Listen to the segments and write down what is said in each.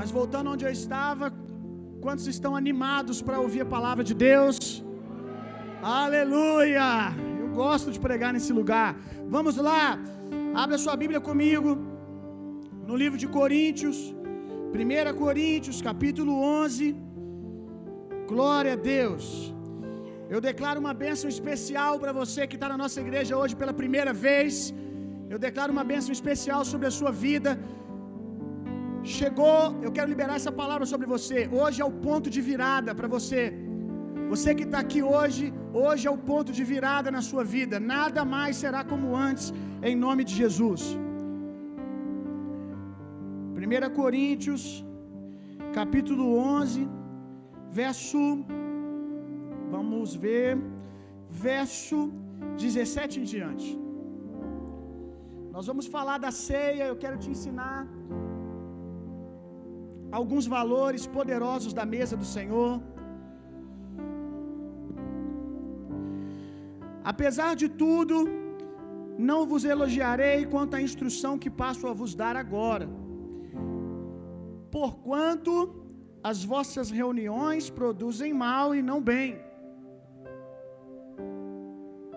Mas voltando onde eu estava, quantos estão animados para ouvir a palavra de Deus? Aleluia! Eu gosto de pregar nesse lugar. Vamos lá, abra sua Bíblia comigo, no livro de Coríntios, 1 Coríntios, capítulo 11. Glória a Deus. Eu declaro uma bênção especial para você que está na nossa igreja hoje pela primeira vez. Eu declaro uma bênção especial sobre a sua vida. Chegou, eu quero liberar essa palavra sobre você. Hoje é o ponto de virada para você. Você que está aqui hoje, hoje é o ponto de virada na sua vida. Nada mais será como antes, em nome de Jesus. 1 Coríntios, capítulo 11, verso. Vamos ver, verso 17 em diante. Nós vamos falar da ceia. Eu quero te ensinar alguns valores poderosos da mesa do Senhor. Apesar de tudo, não vos elogiarei quanto à instrução que passo a vos dar agora. Porquanto as vossas reuniões produzem mal e não bem.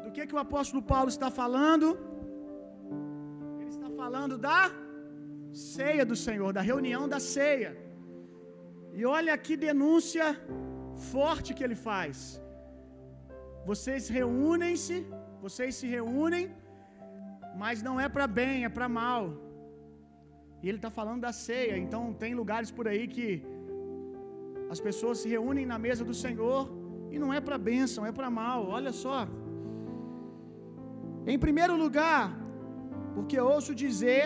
Do que que o apóstolo Paulo está falando? Ele está falando da ceia do Senhor, da reunião da ceia. E olha que denúncia forte que ele faz. Vocês reúnem-se, vocês se reúnem, mas não é para bem, é para mal. E ele está falando da ceia. Então tem lugares por aí que as pessoas se reúnem na mesa do Senhor e não é para bênção, é para mal. Olha só. Em primeiro lugar, porque ouço dizer,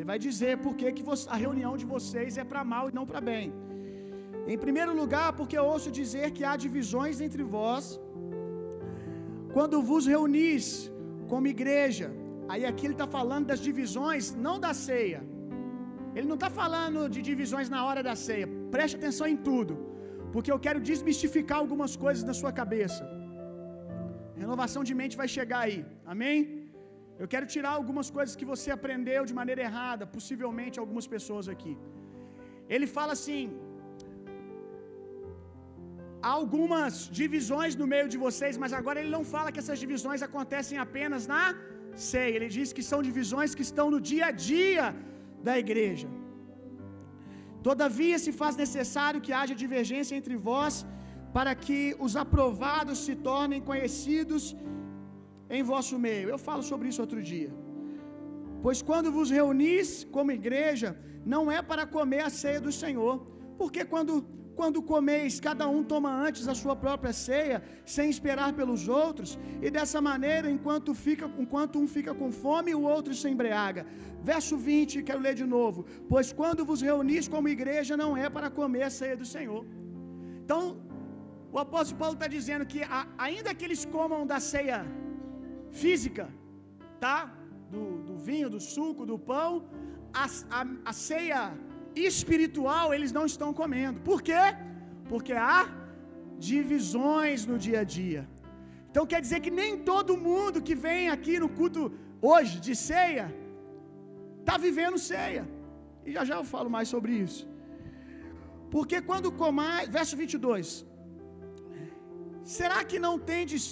ele vai dizer porque que a reunião de vocês é para mal e não para bem. Em primeiro lugar, porque ouço dizer que há divisões entre vós, quando vos reunis como igreja. Aí aqui ele está falando das divisões, não da ceia. Ele não está falando de divisões na hora da ceia. Preste atenção em tudo, porque eu quero desmistificar algumas coisas na sua cabeça. Renovação de mente vai chegar aí, amém? Eu quero tirar algumas coisas que você aprendeu de maneira errada, possivelmente algumas pessoas aqui. Ele fala assim: há algumas divisões no meio de vocês, mas agora ele não fala que essas divisões acontecem apenas na ceia. Ele diz que são divisões que estão no dia a dia da igreja. Todavia se faz necessário que haja divergência entre vós, para que os aprovados se tornem conhecidos em vosso meio. Eu falo sobre isso outro dia. Pois quando vos reunis como igreja, não é para comer a ceia do Senhor, porque quando quando comeis, cada um toma antes a sua própria ceia, sem esperar pelos outros, e dessa maneira, enquanto, fica, enquanto um fica com fome, o outro se embriaga. Verso 20, quero ler de novo. Pois quando vos reunis como igreja, não é para comer a ceia do Senhor. Então, o apóstolo Paulo está dizendo que, ainda que eles comam da ceia física, tá? Do, do vinho, do suco, do pão, a, a, a ceia espiritual eles não estão comendo. Por quê? Porque há divisões no dia a dia. Então quer dizer que nem todo mundo que vem aqui no culto hoje de ceia está vivendo ceia. E já já eu falo mais sobre isso. Porque quando comais, verso 22. Será que não tendes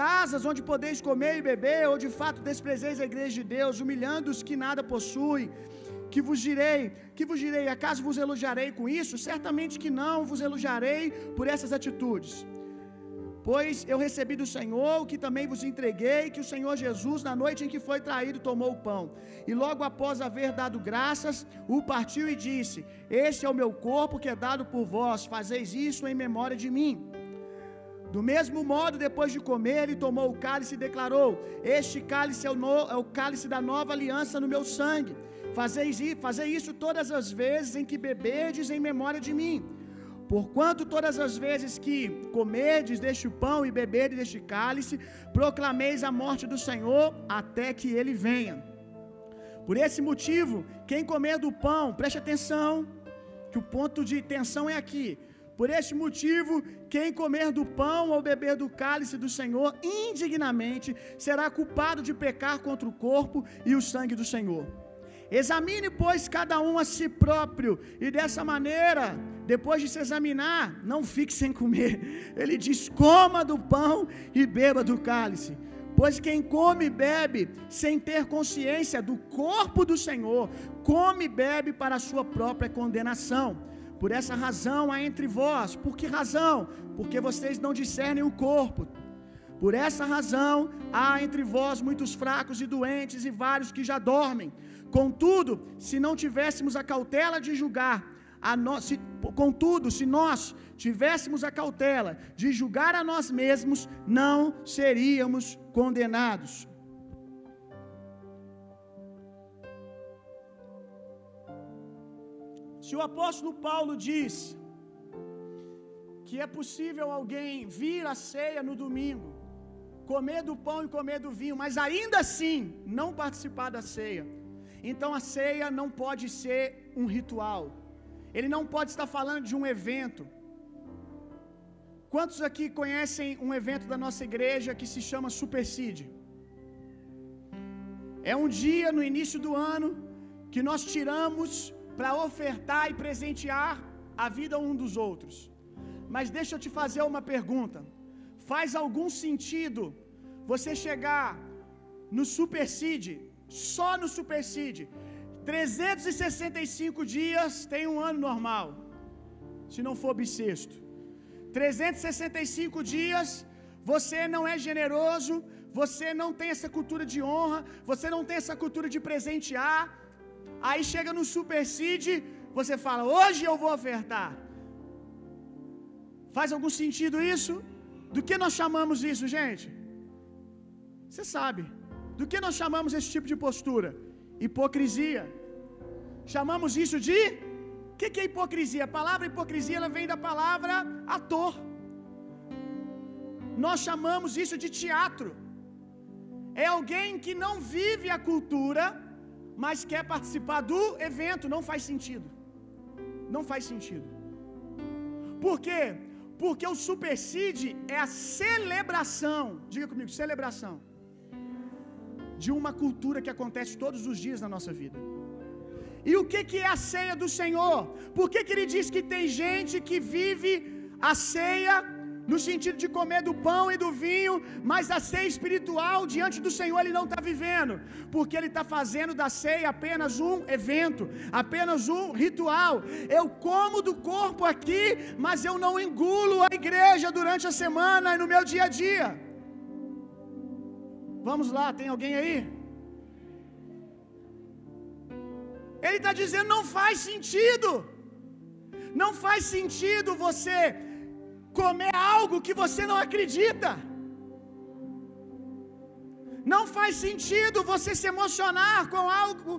casas onde podeis comer e beber, ou de fato desprezeis a igreja de Deus, humilhando os que nada possuem? que vos direi, que vos direi, acaso vos elogiarei com isso? Certamente que não vos elogiarei por essas atitudes. Pois eu recebi do Senhor o que também vos entreguei, que o Senhor Jesus, na noite em que foi traído, tomou o pão. E logo após haver dado graças, o partiu e disse: Este é o meu corpo que é dado por vós, fazeis isso em memória de mim. Do mesmo modo, depois de comer, ele tomou o cálice e declarou: Este cálice é o, no, é o cálice da nova aliança no meu sangue. Fazeis, fazei isso todas as vezes em que beberdes em memória de mim. Porquanto todas as vezes que comerdes deste pão e beberdes deste cálice, proclameis a morte do Senhor até que ele venha. Por esse motivo, quem comer do pão, preste atenção, que o ponto de tensão é aqui. Por este motivo, quem comer do pão ou beber do cálice do Senhor indignamente será culpado de pecar contra o corpo e o sangue do Senhor. Examine, pois, cada um a si próprio, e dessa maneira, depois de se examinar, não fique sem comer. Ele diz: coma do pão e beba do cálice. Pois quem come e bebe sem ter consciência do corpo do Senhor, come e bebe para a sua própria condenação. Por essa razão há entre vós, por que razão? Porque vocês não discernem o corpo. Por essa razão há entre vós muitos fracos e doentes e vários que já dormem. Contudo, se não tivéssemos a cautela de julgar, a nós, se, contudo, se nós tivéssemos a cautela de julgar a nós mesmos, não seríamos condenados. Se o apóstolo Paulo diz que é possível alguém vir à ceia no domingo, comer do pão e comer do vinho, mas ainda assim não participar da ceia, então a ceia não pode ser um ritual. Ele não pode estar falando de um evento. Quantos aqui conhecem um evento da nossa igreja que se chama Supercide? É um dia no início do ano que nós tiramos para ofertar e presentear a vida um dos outros. Mas deixa eu te fazer uma pergunta. Faz algum sentido você chegar no Supercide, só no Supercide, 365 dias tem um ano normal, se não for bissexto. 365 dias você não é generoso, você não tem essa cultura de honra, você não tem essa cultura de presentear. Aí chega no Supercide, você fala: "Hoje eu vou ofertar". Faz algum sentido isso? Do que nós chamamos isso, gente? Você sabe. Do que nós chamamos esse tipo de postura? Hipocrisia. Chamamos isso de O que, que é hipocrisia? A palavra hipocrisia ela vem da palavra ator. Nós chamamos isso de teatro. É alguém que não vive a cultura, mas quer participar do evento. Não faz sentido. Não faz sentido. Por quê? Porque o supercide é a celebração. Diga comigo, celebração. De uma cultura que acontece todos os dias na nossa vida. E o que, que é a ceia do Senhor? Por que, que ele diz que tem gente que vive a ceia no sentido de comer do pão e do vinho, mas a ceia espiritual diante do Senhor ele não está vivendo, porque ele está fazendo da ceia apenas um evento, apenas um ritual. Eu como do corpo aqui, mas eu não engulo a igreja durante a semana e no meu dia a dia. Vamos lá, tem alguém aí? Ele está dizendo: não faz sentido. Não faz sentido você comer algo que você não acredita. Não faz sentido você se emocionar com algo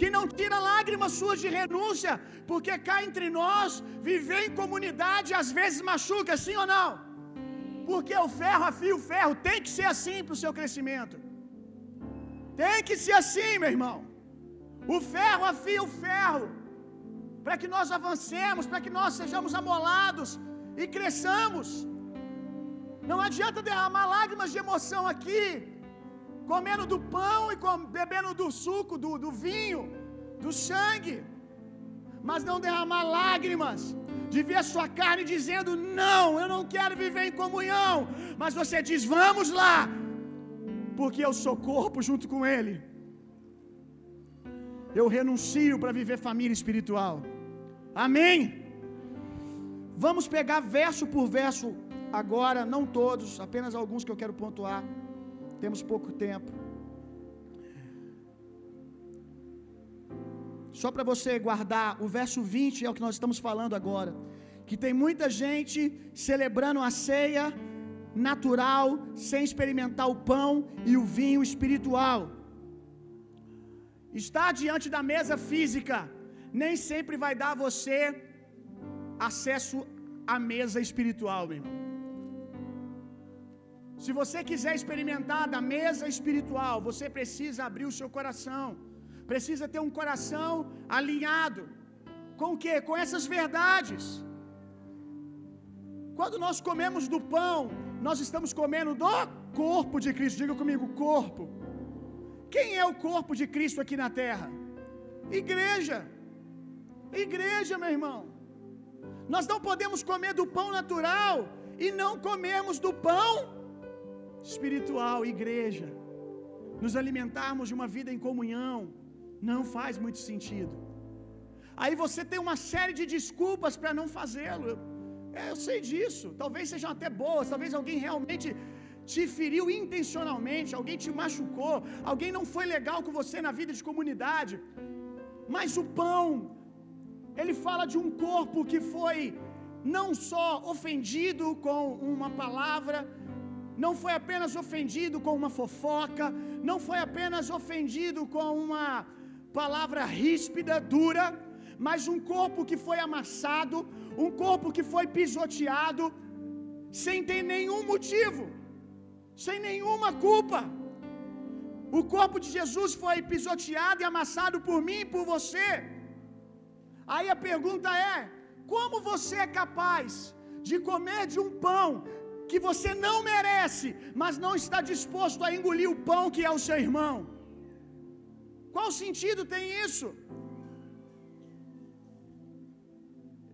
que não tira lágrimas suas de renúncia, porque cá entre nós, viver em comunidade às vezes machuca, sim ou não? Porque o ferro afia o ferro, tem que ser assim para o seu crescimento. Tem que ser assim, meu irmão. O ferro afia o ferro, para que nós avancemos, para que nós sejamos amolados e cresçamos. Não adianta derramar lágrimas de emoção aqui, comendo do pão e com, bebendo do suco, do, do vinho, do sangue, mas não derramar lágrimas de ver a sua carne dizendo: Não, eu não quero viver em comunhão. Mas você diz: Vamos lá, porque eu sou corpo junto com Ele. Eu renuncio para viver família espiritual. Amém. Vamos pegar verso por verso agora, não todos, apenas alguns que eu quero pontuar. Temos pouco tempo. Só para você guardar, o verso 20 é o que nós estamos falando agora. Que tem muita gente celebrando a ceia natural, sem experimentar o pão e o vinho espiritual. Estar diante da mesa física nem sempre vai dar a você acesso à mesa espiritual, meu irmão. Se você quiser experimentar da mesa espiritual, você precisa abrir o seu coração. Precisa ter um coração alinhado com o quê? Com essas verdades. Quando nós comemos do pão, nós estamos comendo do corpo de Cristo. Diga comigo, corpo. Quem é o corpo de Cristo aqui na terra? Igreja. Igreja, meu irmão. Nós não podemos comer do pão natural e não comermos do pão espiritual, igreja. Nos alimentarmos de uma vida em comunhão não faz muito sentido. Aí você tem uma série de desculpas para não fazê-lo. É, eu sei disso. Talvez sejam até boas, talvez alguém realmente te feriu intencionalmente, alguém te machucou, alguém não foi legal com você na vida de comunidade. Mas o pão, ele fala de um corpo que foi não só ofendido com uma palavra, não foi apenas ofendido com uma fofoca, não foi apenas ofendido com uma palavra ríspida, dura, mas um corpo que foi amassado, um corpo que foi pisoteado, sem ter nenhum motivo, sem nenhuma culpa. O corpo de Jesus foi pisoteado e amassado por mim e por você. Aí a pergunta é: como você é capaz de comer de um pão que você não merece, mas não está disposto a engolir o pão que é o seu irmão? Qual sentido tem isso?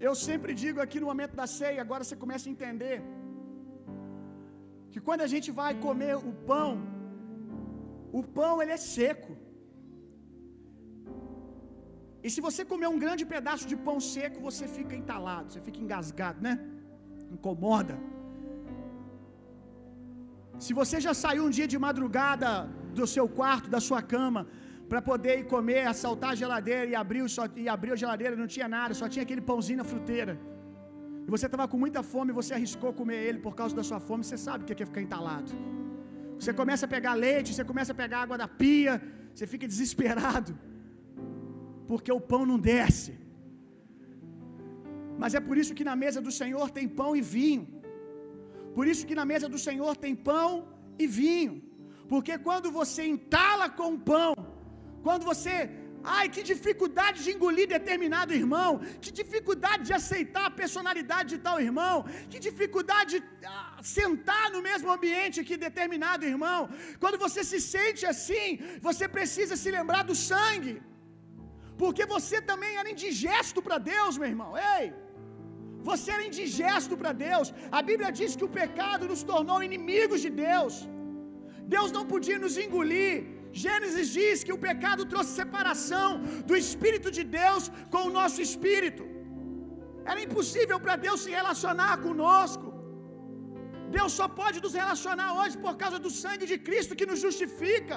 Eu sempre digo aqui no momento da ceia, agora você começa a entender que quando a gente vai comer o pão, o pão ele é seco. E se você comer um grande pedaço de pão seco, você fica entalado, você fica engasgado, né? Incomoda. Se você já saiu um dia de madrugada do seu quarto, da sua cama, para poder ir comer, assaltar a geladeira e abrir, só, e abrir a geladeira, não tinha nada, só tinha aquele pãozinho na fruteira. E você estava com muita fome, você arriscou comer ele por causa da sua fome, você sabe o que é ficar entalado. Você começa a pegar leite, você começa a pegar água da pia, você fica desesperado, porque o pão não desce. Mas é por isso que na mesa do Senhor tem pão e vinho. Por isso que na mesa do Senhor tem pão e vinho. Porque quando você entala com o pão, quando você, ai, que dificuldade de engolir determinado irmão, que dificuldade de aceitar a personalidade de tal irmão, que dificuldade de ah, sentar no mesmo ambiente que determinado irmão. Quando você se sente assim, você precisa se lembrar do sangue, porque você também era indigesto para Deus, meu irmão. Ei! Você era indigesto para Deus. A Bíblia diz que o pecado nos tornou inimigos de Deus. Deus não podia nos engolir. Gênesis diz que o pecado trouxe separação do Espírito de Deus com o nosso espírito. Era impossível para Deus se relacionar conosco. Deus só pode nos relacionar hoje por causa do sangue de Cristo que nos justifica.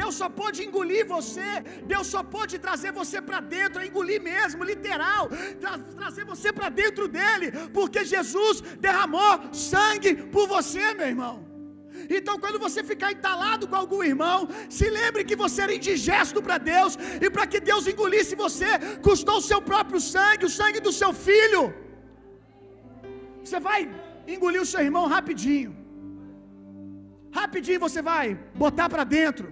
Deus só pode engolir você, Deus só pode trazer você para dentro, é engolir mesmo, literal, tra trazer você para dentro dele, porque Jesus derramou sangue por você, meu irmão. Então, quando você ficar entalado com algum irmão, se lembre que você era indigesto para Deus, e para que Deus engolisse você, custou o seu próprio sangue, o sangue do seu filho. Você vai engolir o seu irmão rapidinho, rapidinho você vai botar para dentro.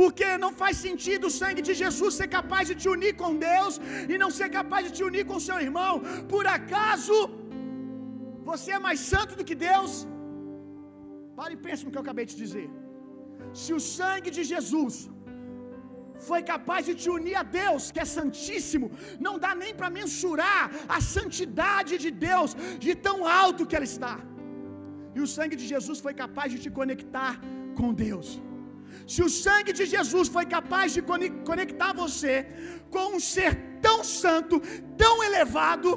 Porque não faz sentido o sangue de Jesus ser capaz de te unir com Deus e não ser capaz de te unir com seu irmão. Por acaso você é mais santo do que Deus? Pare e pense no que eu acabei de dizer. Se o sangue de Jesus foi capaz de te unir a Deus, que é santíssimo, não dá nem para mensurar a santidade de Deus, de tão alto que ela está. E o sangue de Jesus foi capaz de te conectar com Deus. Se o sangue de Jesus foi capaz de conectar você com um ser tão santo, tão elevado,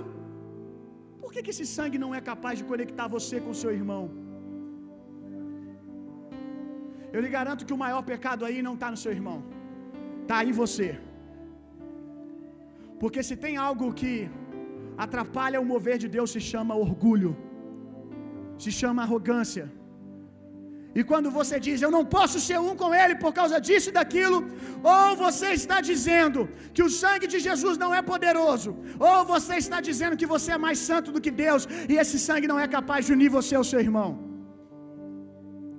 por que, que esse sangue não é capaz de conectar você com seu irmão? Eu lhe garanto que o maior pecado aí não está no seu irmão, está em você. Porque se tem algo que atrapalha o mover de Deus, se chama orgulho, se chama arrogância. E quando você diz, eu não posso ser um com ele por causa disso e daquilo, ou você está dizendo que o sangue de Jesus não é poderoso, ou você está dizendo que você é mais santo do que Deus e esse sangue não é capaz de unir você ao seu irmão.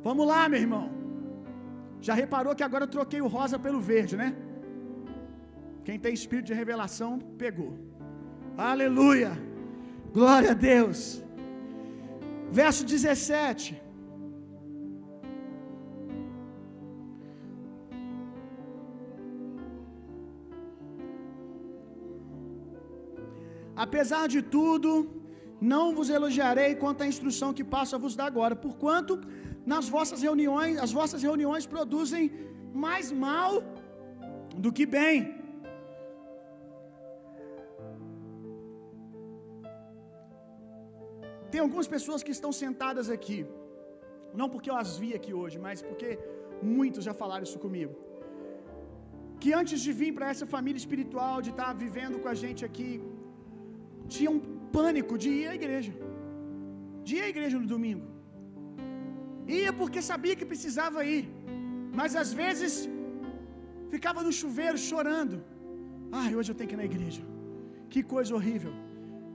Vamos lá, meu irmão. Já reparou que agora eu troquei o rosa pelo verde, né? Quem tem espírito de revelação, pegou. Aleluia! Glória a Deus. Verso 17. Apesar de tudo, não vos elogiarei quanto à instrução que passo a vos dar agora, porquanto nas vossas reuniões, as vossas reuniões produzem mais mal do que bem. Tem algumas pessoas que estão sentadas aqui, não porque eu as vi aqui hoje, mas porque muitos já falaram isso comigo. Que antes de vir para essa família espiritual, de estar vivendo com a gente aqui, tinha um pânico de ir à igreja, de ir à igreja no domingo. Ia porque sabia que precisava ir, mas às vezes ficava no chuveiro chorando. Ai, hoje eu tenho que ir na igreja. Que coisa horrível.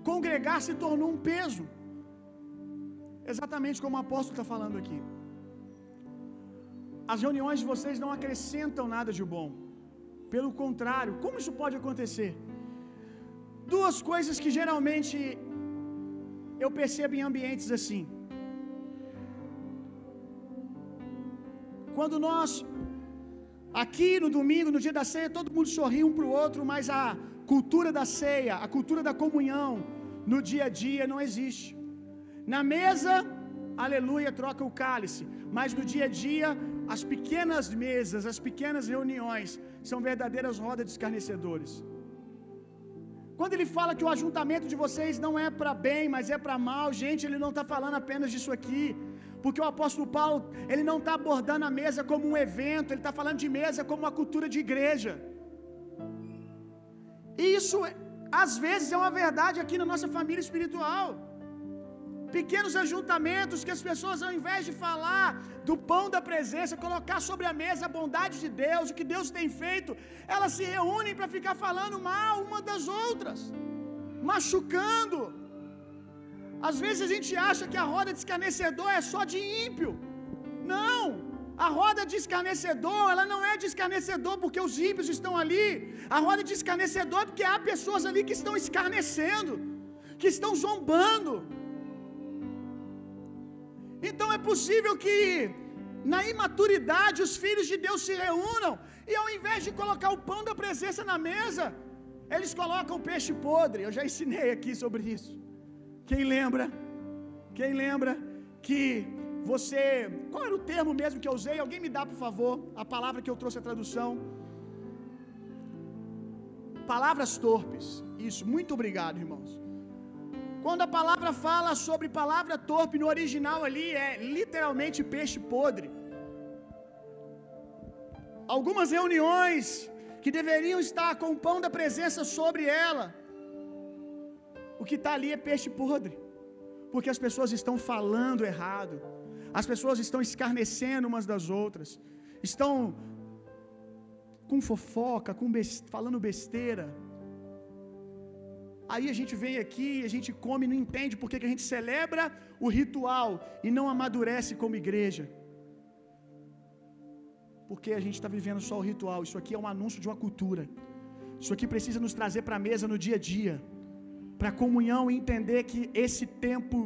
Congregar se tornou um peso. Exatamente como o apóstolo está falando aqui. As reuniões de vocês não acrescentam nada de bom. Pelo contrário, como isso pode acontecer? Duas coisas que geralmente eu percebo em ambientes assim. Quando nós, aqui no domingo, no dia da ceia, todo mundo sorri um para o outro, mas a cultura da ceia, a cultura da comunhão, no dia a dia não existe. Na mesa, aleluia, troca o cálice, mas no dia a dia, as pequenas mesas, as pequenas reuniões, são verdadeiras rodas de escarnecedores. Quando ele fala que o ajuntamento de vocês não é para bem, mas é para mal, gente, ele não está falando apenas disso aqui. Porque o apóstolo Paulo, ele não está abordando a mesa como um evento, ele está falando de mesa como uma cultura de igreja. E isso, às vezes, é uma verdade aqui na nossa família espiritual. Pequenos ajuntamentos que as pessoas, ao invés de falar do pão da presença, colocar sobre a mesa a bondade de Deus, o que Deus tem feito, elas se reúnem para ficar falando mal uma das outras, machucando. Às vezes a gente acha que a roda de escarnecedor é só de ímpio. Não! A roda de escarnecedor, ela não é de escarnecedor porque os ímpios estão ali. A roda de escarnecedor é porque há pessoas ali que estão escarnecendo, que estão zombando. Então é possível que na imaturidade os filhos de Deus se reúnam e ao invés de colocar o pão da presença na mesa, eles colocam o peixe podre. Eu já ensinei aqui sobre isso. Quem lembra? Quem lembra que você. Qual era o termo mesmo que eu usei? Alguém me dá, por favor, a palavra que eu trouxe a tradução. Palavras torpes. Isso, muito obrigado, irmãos. Quando a palavra fala sobre palavra torpe, no original ali é literalmente peixe podre. Algumas reuniões que deveriam estar com o pão da presença sobre ela, o que está ali é peixe podre, porque as pessoas estão falando errado, as pessoas estão escarnecendo umas das outras, estão com fofoca, com falando besteira. Aí a gente vem aqui, a gente come não entende porque que a gente celebra o ritual e não amadurece como igreja. Porque a gente está vivendo só o ritual. Isso aqui é um anúncio de uma cultura. Isso aqui precisa nos trazer para a mesa no dia a dia, para comunhão e entender que esse tempo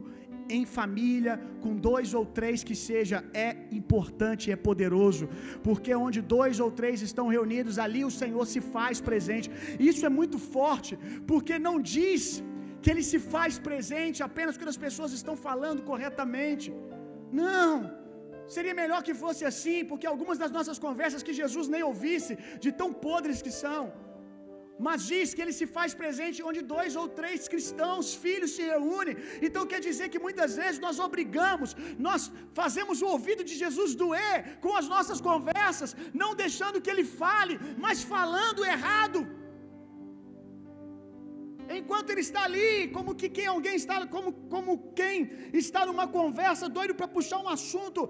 em família, com dois ou três que seja, é importante é poderoso, porque onde dois ou três estão reunidos, ali o Senhor se faz presente. Isso é muito forte, porque não diz que ele se faz presente apenas quando as pessoas estão falando corretamente. Não. Seria melhor que fosse assim, porque algumas das nossas conversas que Jesus nem ouvisse, de tão podres que são. Mas diz que ele se faz presente onde dois ou três cristãos, filhos, se reúnem. Então quer dizer que muitas vezes nós obrigamos, nós fazemos o ouvido de Jesus doer com as nossas conversas, não deixando que ele fale, mas falando errado. Enquanto ele está ali, como que quem alguém está, como, como quem está numa conversa doido para puxar um assunto.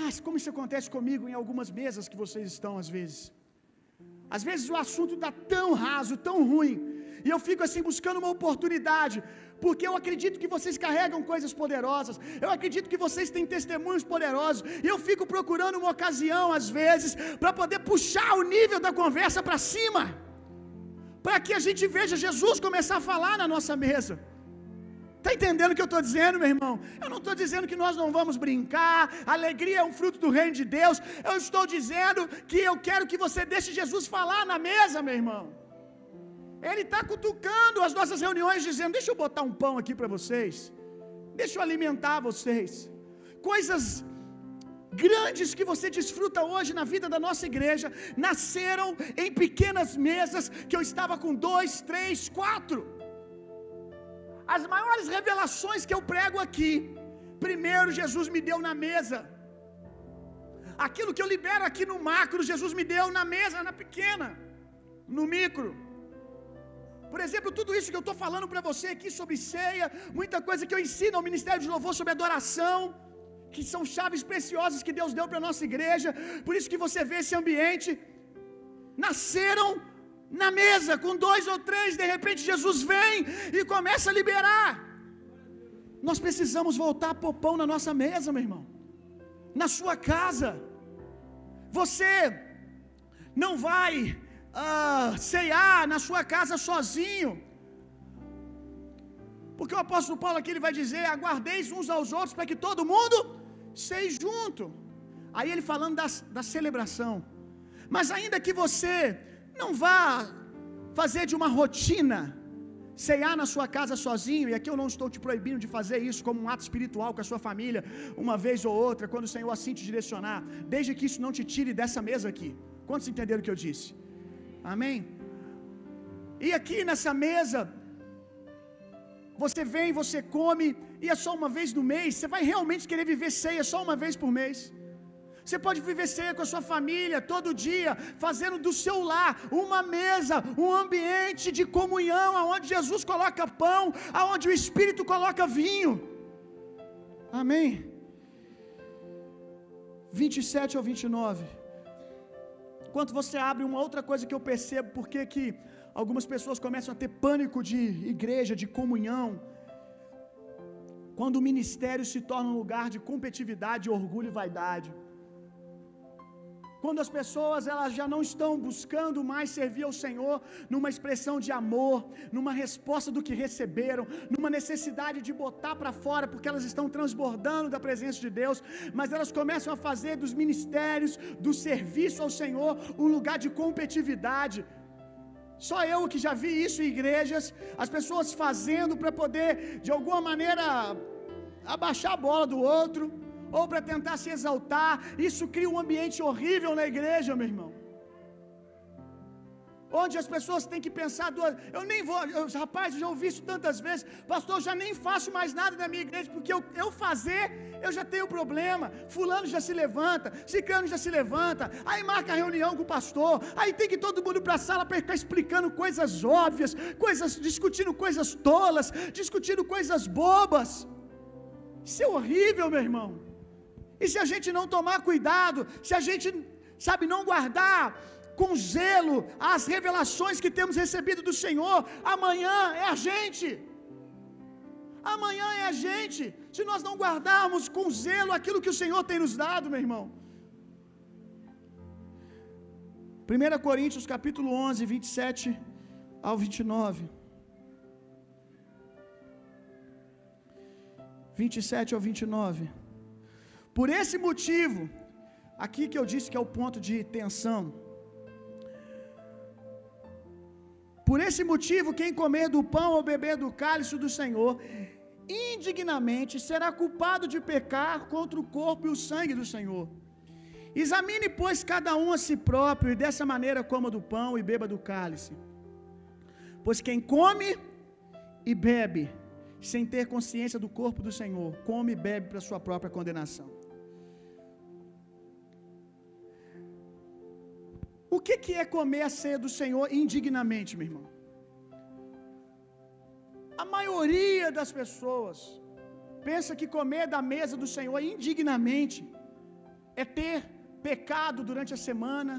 Ah, como isso acontece comigo em algumas mesas que vocês estão às vezes. Às vezes o assunto está tão raso, tão ruim, e eu fico assim buscando uma oportunidade, porque eu acredito que vocês carregam coisas poderosas, eu acredito que vocês têm testemunhos poderosos, e eu fico procurando uma ocasião, às vezes, para poder puxar o nível da conversa para cima, para que a gente veja Jesus começar a falar na nossa mesa. Está entendendo o que eu estou dizendo, meu irmão? Eu não estou dizendo que nós não vamos brincar, alegria é um fruto do reino de Deus. Eu estou dizendo que eu quero que você deixe Jesus falar na mesa, meu irmão. Ele está cutucando as nossas reuniões, dizendo: Deixa eu botar um pão aqui para vocês, deixa eu alimentar vocês. Coisas grandes que você desfruta hoje na vida da nossa igreja nasceram em pequenas mesas que eu estava com dois, três, quatro. As maiores revelações que eu prego aqui, primeiro Jesus me deu na mesa. Aquilo que eu libero aqui no macro, Jesus me deu na mesa, na pequena, no micro. Por exemplo, tudo isso que eu estou falando para você aqui sobre ceia, muita coisa que eu ensino ao Ministério de Louvor sobre adoração, que são chaves preciosas que Deus deu para a nossa igreja. Por isso que você vê esse ambiente. Nasceram na mesa com dois ou três, de repente Jesus vem e começa a liberar. Nós precisamos voltar a pôr pão na nossa mesa, meu irmão, na sua casa. Você não vai uh, ceiar na sua casa sozinho. Porque o apóstolo Paulo aqui ele vai dizer: aguardeis uns aos outros para que todo mundo sei junto. Aí ele falando das, da celebração. Mas ainda que você não vá fazer de uma rotina ceiar na sua casa sozinho, e aqui eu não estou te proibindo de fazer isso como um ato espiritual com a sua família, uma vez ou outra, quando o Senhor assim te direcionar, desde que isso não te tire dessa mesa aqui. Quantos entenderam o que eu disse? Amém? E aqui nessa mesa, você vem, você come, e é só uma vez no mês. Você vai realmente querer viver ceia só uma vez por mês? Você pode viver ceia com a sua família todo dia, fazendo do seu lar uma mesa, um ambiente de comunhão, aonde Jesus coloca pão, aonde o Espírito coloca vinho. Amém. 27 ao 29. Enquanto você abre uma outra coisa que eu percebo, porque que algumas pessoas começam a ter pânico de igreja, de comunhão. Quando o ministério se torna um lugar de competitividade, orgulho e vaidade. Quando as pessoas elas já não estão buscando mais servir ao Senhor numa expressão de amor, numa resposta do que receberam, numa necessidade de botar para fora porque elas estão transbordando da presença de Deus, mas elas começam a fazer dos ministérios, do serviço ao Senhor, um lugar de competitividade. Só eu que já vi isso em igrejas, as pessoas fazendo para poder de alguma maneira abaixar a bola do outro ou para tentar se exaltar. Isso cria um ambiente horrível na igreja, meu irmão. Onde as pessoas têm que pensar duas. Eu nem vou, eu, rapaz, eu já ouvi isso tantas vezes. Pastor, eu já nem faço mais nada na minha igreja, porque eu, eu fazer, eu já tenho problema. Fulano já se levanta, Ciclano já se levanta. Aí marca reunião com o pastor. Aí tem que todo mundo para a sala para ficar explicando coisas óbvias, coisas, discutindo coisas tolas, discutindo coisas bobas. Isso é horrível, meu irmão. E se a gente não tomar cuidado, se a gente, sabe, não guardar com zelo as revelações que temos recebido do Senhor, amanhã é a gente. Amanhã é a gente. Se nós não guardarmos com zelo aquilo que o Senhor tem nos dado, meu irmão. 1 Coríntios capítulo 11, 27 ao 29. 27 ao 29. Por esse motivo, aqui que eu disse que é o ponto de tensão. Por esse motivo, quem comer do pão ou beber do cálice do Senhor, indignamente será culpado de pecar contra o corpo e o sangue do Senhor. Examine, pois, cada um a si próprio, e dessa maneira coma do pão e beba do cálice. Pois quem come e bebe, sem ter consciência do corpo do Senhor, come e bebe para sua própria condenação. O que, que é comer a ceia do Senhor indignamente, meu irmão? A maioria das pessoas pensa que comer da mesa do Senhor indignamente é ter pecado durante a semana,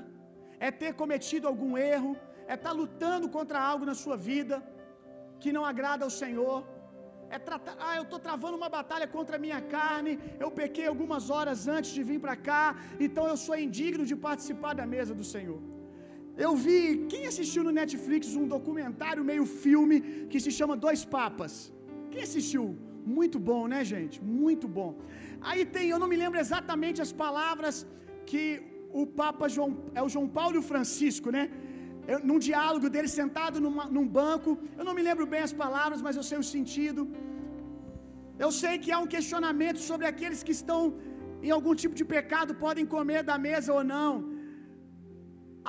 é ter cometido algum erro, é estar tá lutando contra algo na sua vida que não agrada ao Senhor. É tratar, ah, eu estou travando uma batalha contra a minha carne, eu pequei algumas horas antes de vir para cá, então eu sou indigno de participar da mesa do Senhor. Eu vi, quem assistiu no Netflix um documentário meio filme que se chama Dois Papas? Quem assistiu? Muito bom, né, gente? Muito bom. Aí tem, eu não me lembro exatamente as palavras que o Papa João, é o João Paulo e o Francisco, né? Eu, num diálogo dele sentado numa, num banco. Eu não me lembro bem as palavras, mas eu sei o sentido. Eu sei que há um questionamento sobre aqueles que estão em algum tipo de pecado podem comer da mesa ou não.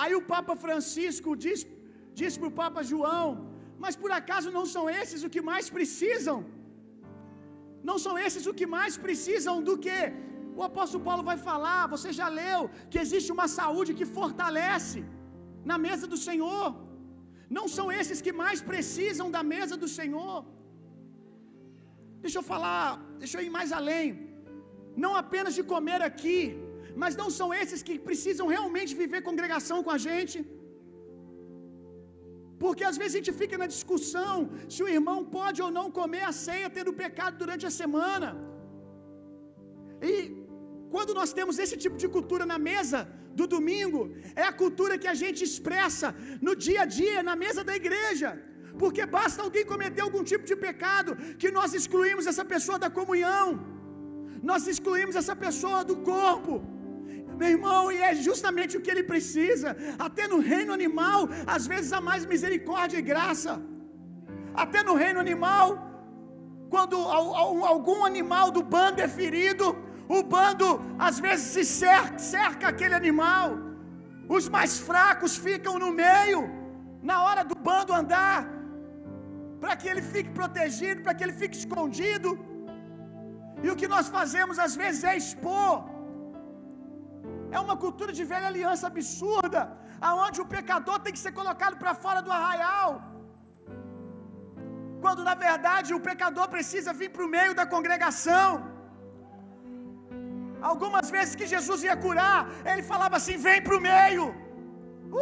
Aí o Papa Francisco diz, diz para o Papa João: Mas por acaso não são esses o que mais precisam? Não são esses o que mais precisam do que? O apóstolo Paulo vai falar, você já leu, que existe uma saúde que fortalece na mesa do Senhor. Não são esses que mais precisam da mesa do Senhor. Deixa eu falar, deixa eu ir mais além. Não apenas de comer aqui, mas não são esses que precisam realmente viver congregação com a gente. Porque às vezes a gente fica na discussão se o irmão pode ou não comer a ceia tendo pecado durante a semana. E quando nós temos esse tipo de cultura na mesa do domingo, é a cultura que a gente expressa no dia a dia, na mesa da igreja. Porque basta alguém cometer algum tipo de pecado que nós excluímos essa pessoa da comunhão, nós excluímos essa pessoa do corpo. Meu irmão, e é justamente o que ele precisa. Até no reino animal, às vezes há mais misericórdia e graça. Até no reino animal, quando algum animal do bando é ferido, o bando às vezes se cerca, cerca aquele animal. Os mais fracos ficam no meio, na hora do bando andar, para que ele fique protegido, para que ele fique escondido. E o que nós fazemos às vezes é expor. É uma cultura de velha aliança absurda, aonde o pecador tem que ser colocado para fora do arraial. Quando na verdade o pecador precisa vir para o meio da congregação. Algumas vezes que Jesus ia curar, ele falava assim: vem para o meio.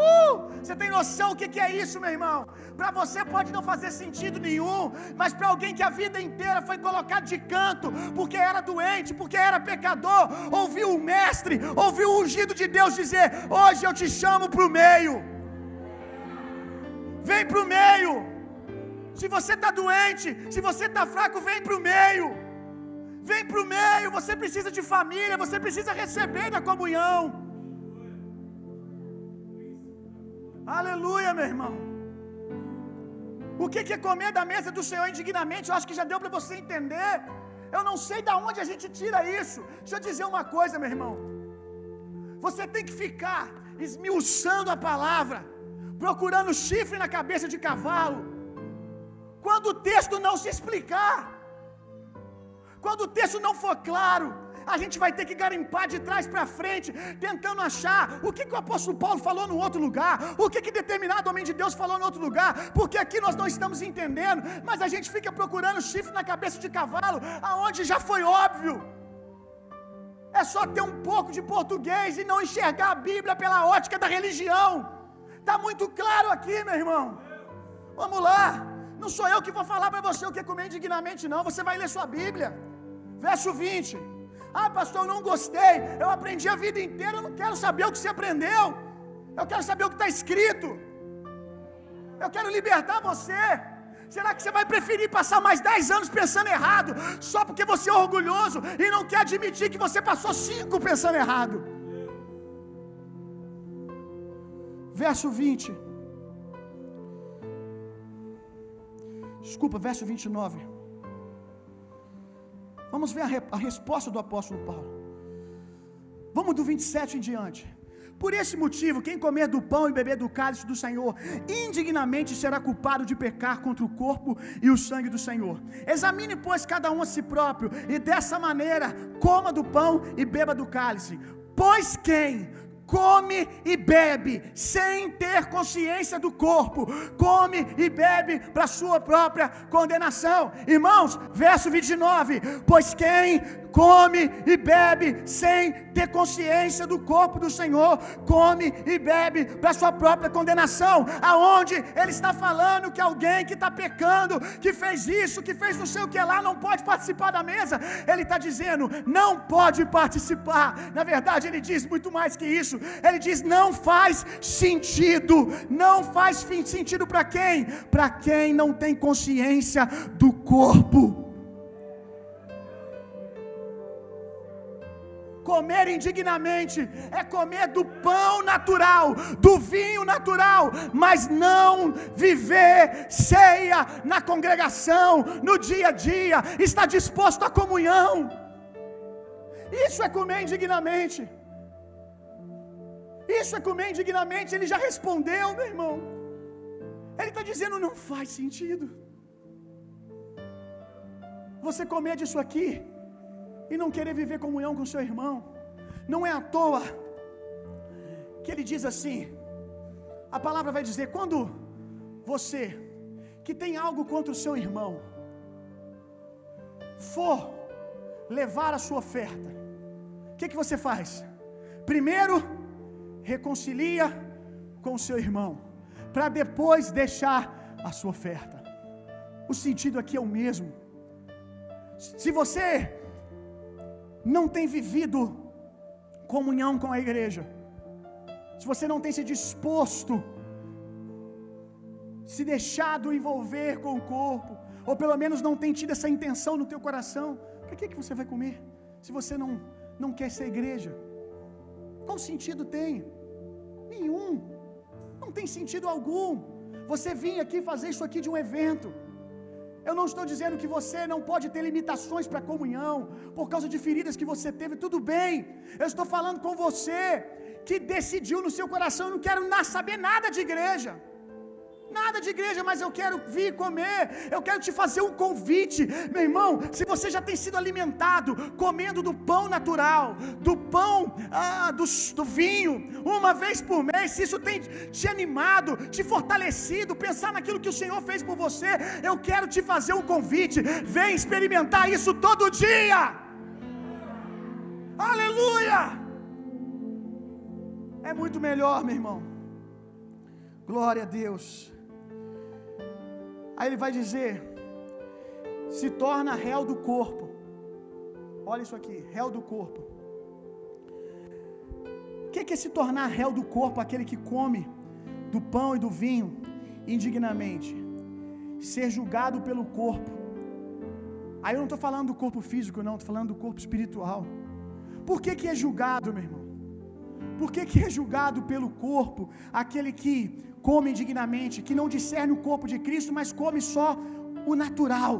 Uh, você tem noção o que, é isso, meu irmão? Para você pode não fazer sentido nenhum, mas para alguém que a vida inteira foi colocado de canto, porque era doente, porque era pecador, ouviu o mestre, ouviu o ungido de Deus dizer: Hoje eu te chamo para o meio. Vem para o meio. Se você está doente, se você está fraco, vem para o meio. Vem para o meio. Você precisa de família, você precisa receber da comunhão. Aleluia, meu irmão. O que é comer da mesa do Senhor indignamente? Eu acho que já deu para você entender. Eu não sei de onde a gente tira isso. Deixa eu dizer uma coisa, meu irmão. Você tem que ficar esmiuçando a palavra, procurando chifre na cabeça de cavalo. Quando o texto não se explicar, quando o texto não for claro, a gente vai ter que garimpar de trás para frente, tentando achar o que, que o apóstolo Paulo falou no outro lugar, o que, que determinado homem de Deus falou no outro lugar, porque aqui nós não estamos entendendo, mas a gente fica procurando chifre na cabeça de cavalo, aonde já foi óbvio. É só ter um pouco de português e não enxergar a Bíblia pela ótica da religião. Está muito claro aqui, meu irmão. Vamos lá. Não sou eu que vou falar para você o que comer indignamente, não. Você vai ler sua Bíblia. Verso 20. Ah, pastor, eu não gostei. Eu aprendi a vida inteira. Eu não quero saber o que você aprendeu. Eu quero saber o que está escrito. Eu quero libertar você. Será que você vai preferir passar mais 10 anos pensando errado, só porque você é orgulhoso e não quer admitir que você passou 5 pensando errado? Verso 20. Desculpa, verso 29. Vamos ver a, re, a resposta do apóstolo Paulo. Vamos do 27 em diante. Por esse motivo, quem comer do pão e beber do cálice do Senhor, indignamente será culpado de pecar contra o corpo e o sangue do Senhor. Examine, pois, cada um a si próprio, e dessa maneira coma do pão e beba do cálice. Pois quem come e bebe sem ter consciência do corpo, come e bebe para sua própria condenação. Irmãos, verso 29: Pois quem come e bebe sem ter consciência do corpo do Senhor, come e bebe para sua própria condenação. Aonde ele está falando que alguém que está pecando, que fez isso, que fez não sei o que lá, não pode participar da mesa. Ele está dizendo, não pode participar. Na verdade, ele diz muito mais que isso. Ele diz, não faz sentido. Não faz sentido para quem? Para quem não tem consciência do corpo. Comer indignamente é comer do pão natural, do vinho natural, mas não viver ceia na congregação, no dia a dia, está disposto à comunhão. Isso é comer indignamente. Isso é comer indignamente. Ele já respondeu, meu irmão. Ele está dizendo: não faz sentido. Você comer disso aqui e não querer viver comunhão com seu irmão. Não é à toa que ele diz assim: a palavra vai dizer, quando você que tem algo contra o seu irmão for levar a sua oferta, o que, que você faz? Primeiro, reconcilia com o seu irmão, para depois deixar a sua oferta. O sentido aqui é o mesmo. Se você não tem vivido comunhão com a igreja, se você não tem se disposto, se deixado envolver com o corpo, ou pelo menos não tem tido essa intenção no teu coração, para que, que você vai comer? Se você não, não quer ser igreja, qual sentido tem? Nenhum. Não tem sentido algum. Você vir aqui fazer isso aqui de um evento. Eu não estou dizendo que você não pode ter limitações para comunhão por causa de feridas que você teve, tudo bem. Eu estou falando com você que decidiu no seu coração, eu não quero saber nada de igreja. Nada de igreja, mas eu quero vir comer. Eu quero te fazer um convite, meu irmão. Se você já tem sido alimentado comendo do pão natural, do pão ah, do, do vinho, uma vez por mês, se isso tem te animado, te fortalecido, pensar naquilo que o Senhor fez por você, eu quero te fazer um convite. Vem experimentar isso todo dia. Aleluia! É muito melhor, meu irmão. Glória a Deus. Aí ele vai dizer: se torna réu do corpo. Olha isso aqui, réu do corpo. O que é se tornar réu do corpo? Aquele que come do pão e do vinho indignamente. Ser julgado pelo corpo. Aí eu não estou falando do corpo físico, não, estou falando do corpo espiritual. Por que, que é julgado, meu irmão? Por que, que é julgado pelo corpo aquele que come indignamente, que não discerne o corpo de Cristo, mas come só o natural.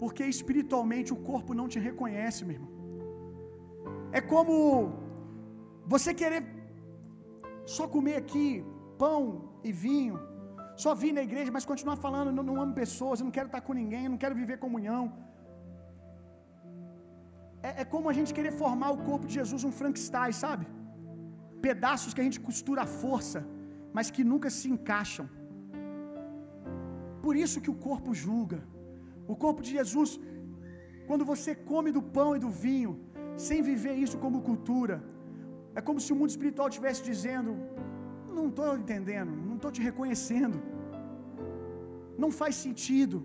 Porque espiritualmente o corpo não te reconhece, meu irmão. É como você querer só comer aqui pão e vinho, só vir na igreja, mas continuar falando, não, não amo pessoas, eu não quero estar com ninguém, eu não quero viver comunhão. É, é como a gente querer formar o corpo de Jesus um Frankenstein, sabe? pedaços que a gente costura à força, mas que nunca se encaixam. Por isso que o corpo julga. O corpo de Jesus, quando você come do pão e do vinho, sem viver isso como cultura, é como se o mundo espiritual estivesse dizendo: Não estou entendendo, não estou te reconhecendo, não faz sentido,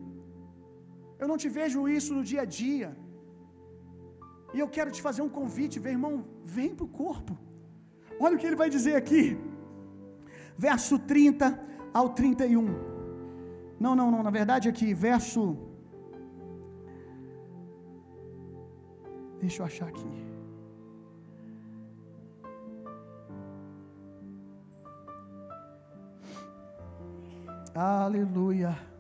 eu não te vejo isso no dia a dia. E eu quero te fazer um convite, meu irmão, vem para o corpo. Olha o que ele vai dizer aqui, verso 30 ao 31. Não, não, não, na verdade aqui, verso. Deixa eu achar aqui. Aleluia.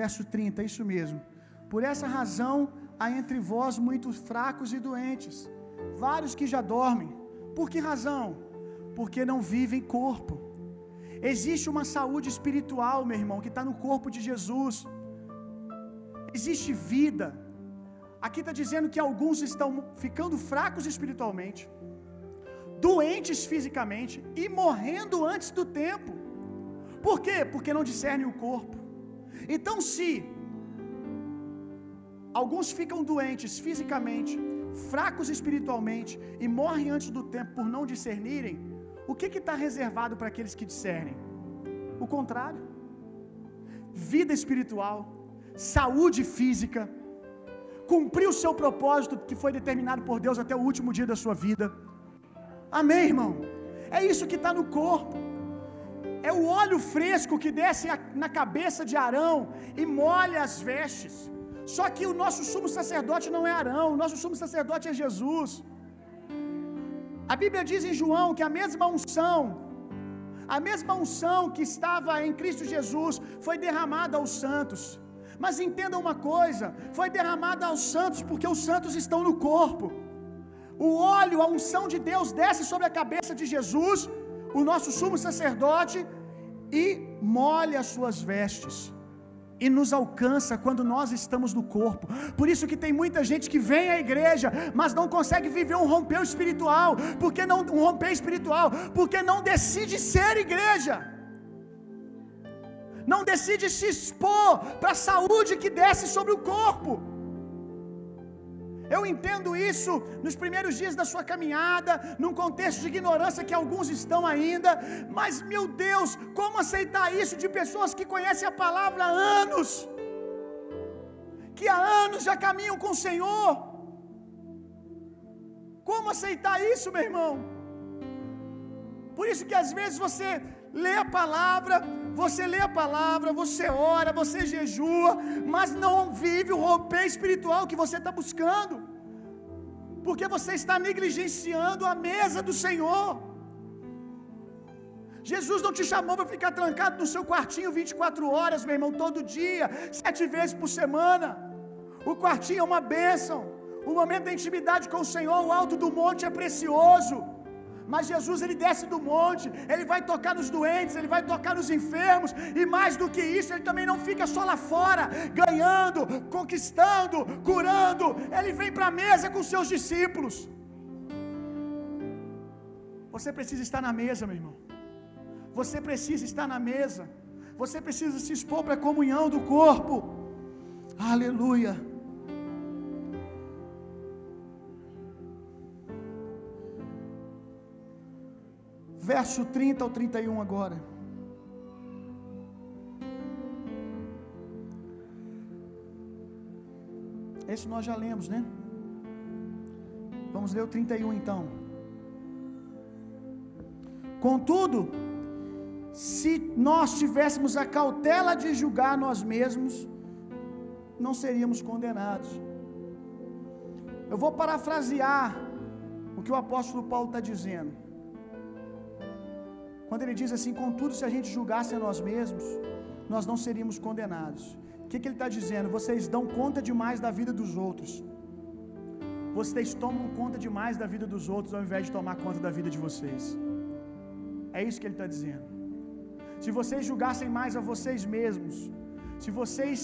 Verso 30, isso mesmo. Por essa razão há entre vós muitos fracos e doentes, vários que já dormem. Por que razão? Porque não vivem corpo. Existe uma saúde espiritual, meu irmão, que está no corpo de Jesus. Existe vida. Aqui está dizendo que alguns estão ficando fracos espiritualmente, doentes fisicamente e morrendo antes do tempo. Por quê? Porque não discernem o corpo. Então, se Alguns ficam doentes fisicamente, fracos espiritualmente e morrem antes do tempo por não discernirem. O que está reservado para aqueles que discernem? O contrário. Vida espiritual, saúde física, cumprir o seu propósito que foi determinado por Deus até o último dia da sua vida. Amém, irmão? É isso que está no corpo. É o óleo fresco que desce na cabeça de Arão e molha as vestes. Só que o nosso sumo sacerdote não é Arão, o nosso sumo sacerdote é Jesus. A Bíblia diz em João que a mesma unção, a mesma unção que estava em Cristo Jesus foi derramada aos santos. Mas entenda uma coisa: foi derramada aos santos porque os santos estão no corpo. O óleo, a unção de Deus desce sobre a cabeça de Jesus, o nosso sumo sacerdote, e molha as suas vestes. E nos alcança quando nós estamos no corpo. Por isso que tem muita gente que vem à igreja, mas não consegue viver um romper espiritual. Porque não um romper espiritual? Porque não decide ser igreja não decide se expor para a saúde que desce sobre o corpo. Eu entendo isso nos primeiros dias da sua caminhada, num contexto de ignorância que alguns estão ainda, mas meu Deus, como aceitar isso de pessoas que conhecem a palavra há anos, que há anos já caminham com o Senhor? Como aceitar isso, meu irmão? Por isso que às vezes você lê a palavra, você lê a palavra, você ora, você jejua, mas não vive o romper espiritual que você está buscando, porque você está negligenciando a mesa do Senhor. Jesus não te chamou para ficar trancado no seu quartinho 24 horas, meu irmão, todo dia, sete vezes por semana. O quartinho é uma bênção. O momento da intimidade com o Senhor, o alto do monte é precioso. Mas Jesus ele desce do monte, ele vai tocar nos doentes, ele vai tocar nos enfermos, e mais do que isso, ele também não fica só lá fora, ganhando, conquistando, curando, ele vem para a mesa com seus discípulos. Você precisa estar na mesa, meu irmão. Você precisa estar na mesa. Você precisa se expor para a comunhão do corpo. Aleluia. Verso 30 ao 31 agora. Esse nós já lemos, né? Vamos ler o 31 então. Contudo, se nós tivéssemos a cautela de julgar nós mesmos, não seríamos condenados. Eu vou parafrasear o que o apóstolo Paulo está dizendo. Quando ele diz assim: Contudo, se a gente julgasse a nós mesmos, nós não seríamos condenados. O que, que ele está dizendo? Vocês dão conta demais da vida dos outros. Vocês tomam conta demais da vida dos outros ao invés de tomar conta da vida de vocês. É isso que ele está dizendo. Se vocês julgassem mais a vocês mesmos, se vocês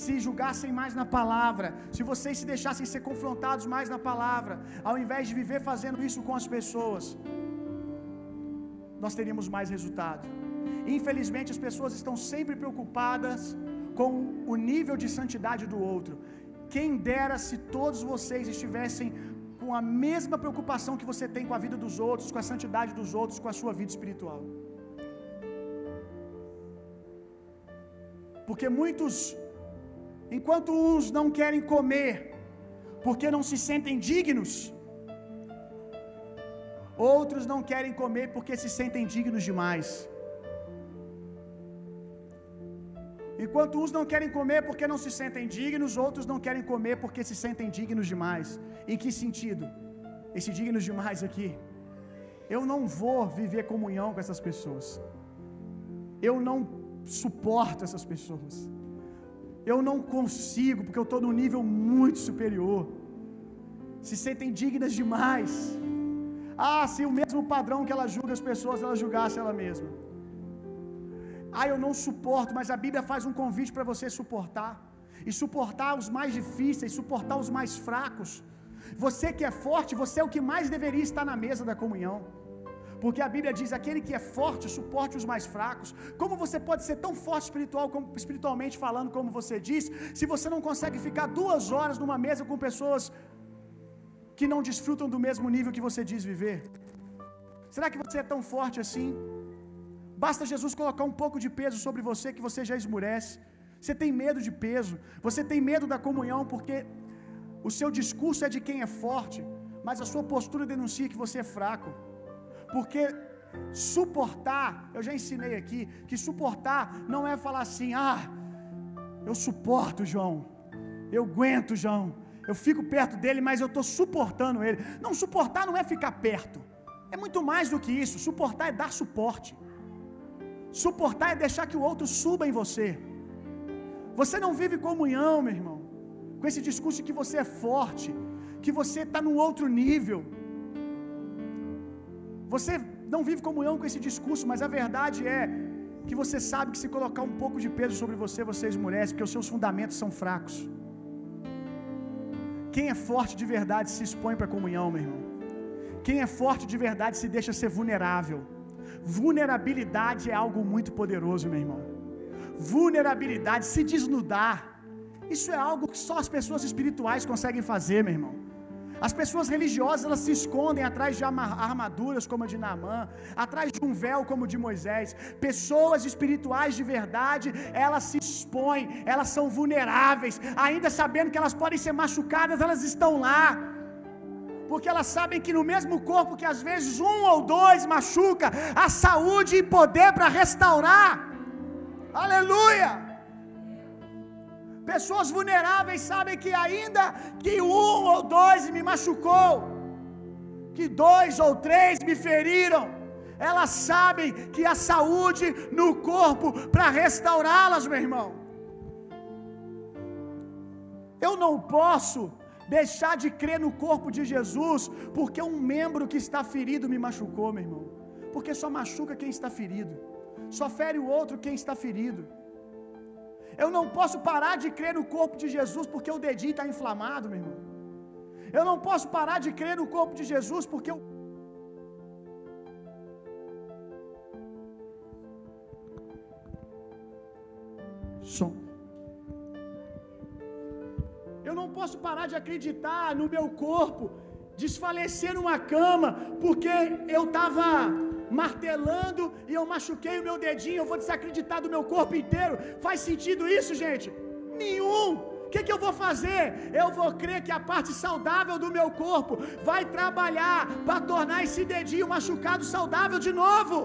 se julgassem mais na palavra, se vocês se deixassem ser confrontados mais na palavra, ao invés de viver fazendo isso com as pessoas, nós teríamos mais resultado. Infelizmente, as pessoas estão sempre preocupadas com o nível de santidade do outro. Quem dera se todos vocês estivessem com a mesma preocupação que você tem com a vida dos outros, com a santidade dos outros, com a sua vida espiritual. Porque muitos, enquanto uns não querem comer, porque não se sentem dignos, Outros não querem comer porque se sentem dignos demais. Enquanto uns não querem comer porque não se sentem dignos, outros não querem comer porque se sentem dignos demais. Em que sentido? Esse dignos demais aqui. Eu não vou viver comunhão com essas pessoas. Eu não suporto essas pessoas. Eu não consigo, porque eu estou num nível muito superior. Se sentem dignas demais. Ah, se o mesmo padrão que ela julga as pessoas, ela julgasse ela mesma. Ah, eu não suporto, mas a Bíblia faz um convite para você suportar. E suportar os mais difíceis, suportar os mais fracos. Você que é forte, você é o que mais deveria estar na mesa da comunhão. Porque a Bíblia diz: aquele que é forte, suporte os mais fracos. Como você pode ser tão forte espiritual, como, espiritualmente falando, como você diz, se você não consegue ficar duas horas numa mesa com pessoas que não desfrutam do mesmo nível que você diz viver? Será que você é tão forte assim? Basta Jesus colocar um pouco de peso sobre você que você já esmurece. Você tem medo de peso, você tem medo da comunhão porque o seu discurso é de quem é forte, mas a sua postura denuncia que você é fraco. Porque Suportar, eu já ensinei aqui que suportar não é falar assim: "Ah, eu suporto, João. Eu aguento, João. Eu fico perto dele, mas eu estou suportando ele. Não, suportar não é ficar perto. É muito mais do que isso. Suportar é dar suporte. Suportar é deixar que o outro suba em você. Você não vive comunhão, meu irmão, com esse discurso que você é forte, que você está num outro nível. Você não vive comunhão com esse discurso, mas a verdade é que você sabe que se colocar um pouco de peso sobre você, você esmurece, porque os seus fundamentos são fracos. Quem é forte de verdade se expõe para a comunhão, meu irmão. Quem é forte de verdade se deixa ser vulnerável. Vulnerabilidade é algo muito poderoso, meu irmão. Vulnerabilidade, se desnudar. Isso é algo que só as pessoas espirituais conseguem fazer, meu irmão. As pessoas religiosas elas se escondem atrás de armaduras como a de Naamã, atrás de um véu como o de Moisés. Pessoas espirituais de verdade, elas se expõem, elas são vulneráveis, ainda sabendo que elas podem ser machucadas, elas estão lá. Porque elas sabem que no mesmo corpo que às vezes um ou dois machuca, a saúde e poder para restaurar. Aleluia! Pessoas vulneráveis sabem que ainda que um ou dois me machucou, que dois ou três me feriram, elas sabem que a saúde no corpo para restaurá-las, meu irmão. Eu não posso deixar de crer no corpo de Jesus porque um membro que está ferido me machucou, meu irmão. Porque só machuca quem está ferido, só fere o outro quem está ferido. Eu não posso parar de crer no corpo de Jesus porque o dedinho está inflamado, meu irmão. Eu não posso parar de crer no corpo de Jesus porque o som. Eu não posso parar de acreditar no meu corpo, desfalecer numa cama, porque eu estava martelando e eu machuquei o meu dedinho, eu vou desacreditar do meu corpo inteiro. Faz sentido isso, gente? Nenhum. O que, que eu vou fazer? Eu vou crer que a parte saudável do meu corpo vai trabalhar para tornar esse dedinho machucado saudável de novo.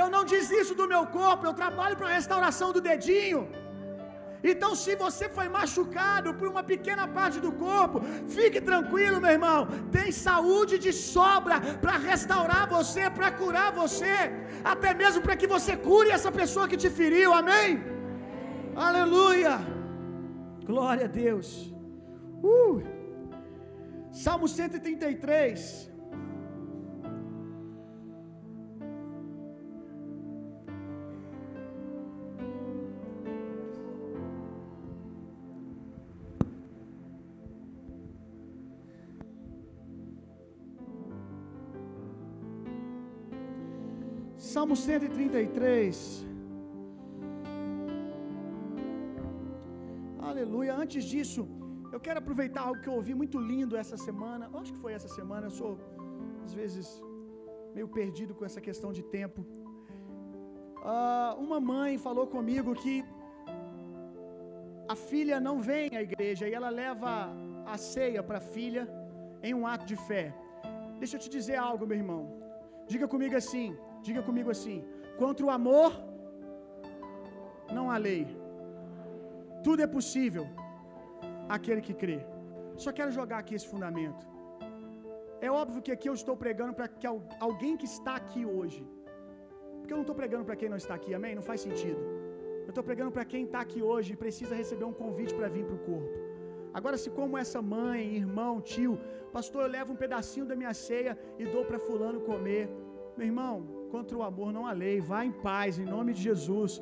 Eu não desisto do meu corpo, eu trabalho para a restauração do dedinho. Então, se você foi machucado por uma pequena parte do corpo, fique tranquilo, meu irmão. Tem saúde de sobra para restaurar você, para curar você, até mesmo para que você cure essa pessoa que te feriu. Amém? Aleluia. Glória a Deus. Uh. Salmo 133. Salmo 133. Aleluia. Antes disso, eu quero aproveitar algo que eu ouvi muito lindo essa semana. Acho que foi essa semana. Eu sou, às vezes, meio perdido com essa questão de tempo. Uh, uma mãe falou comigo que a filha não vem à igreja e ela leva a ceia para a filha em um ato de fé. Deixa eu te dizer algo, meu irmão. Diga comigo assim: Diga comigo assim: contra o amor não há lei. Tudo é possível aquele que crê. Só quero jogar aqui esse fundamento. É óbvio que aqui eu estou pregando para que alguém que está aqui hoje, porque eu não estou pregando para quem não está aqui, amém? Não faz sentido. Eu estou pregando para quem está aqui hoje e precisa receber um convite para vir para o corpo. Agora, se como essa mãe, irmão, tio, pastor, eu levo um pedacinho da minha ceia e dou para fulano comer. Meu irmão, contra o amor não há lei. Vá em paz, em nome de Jesus.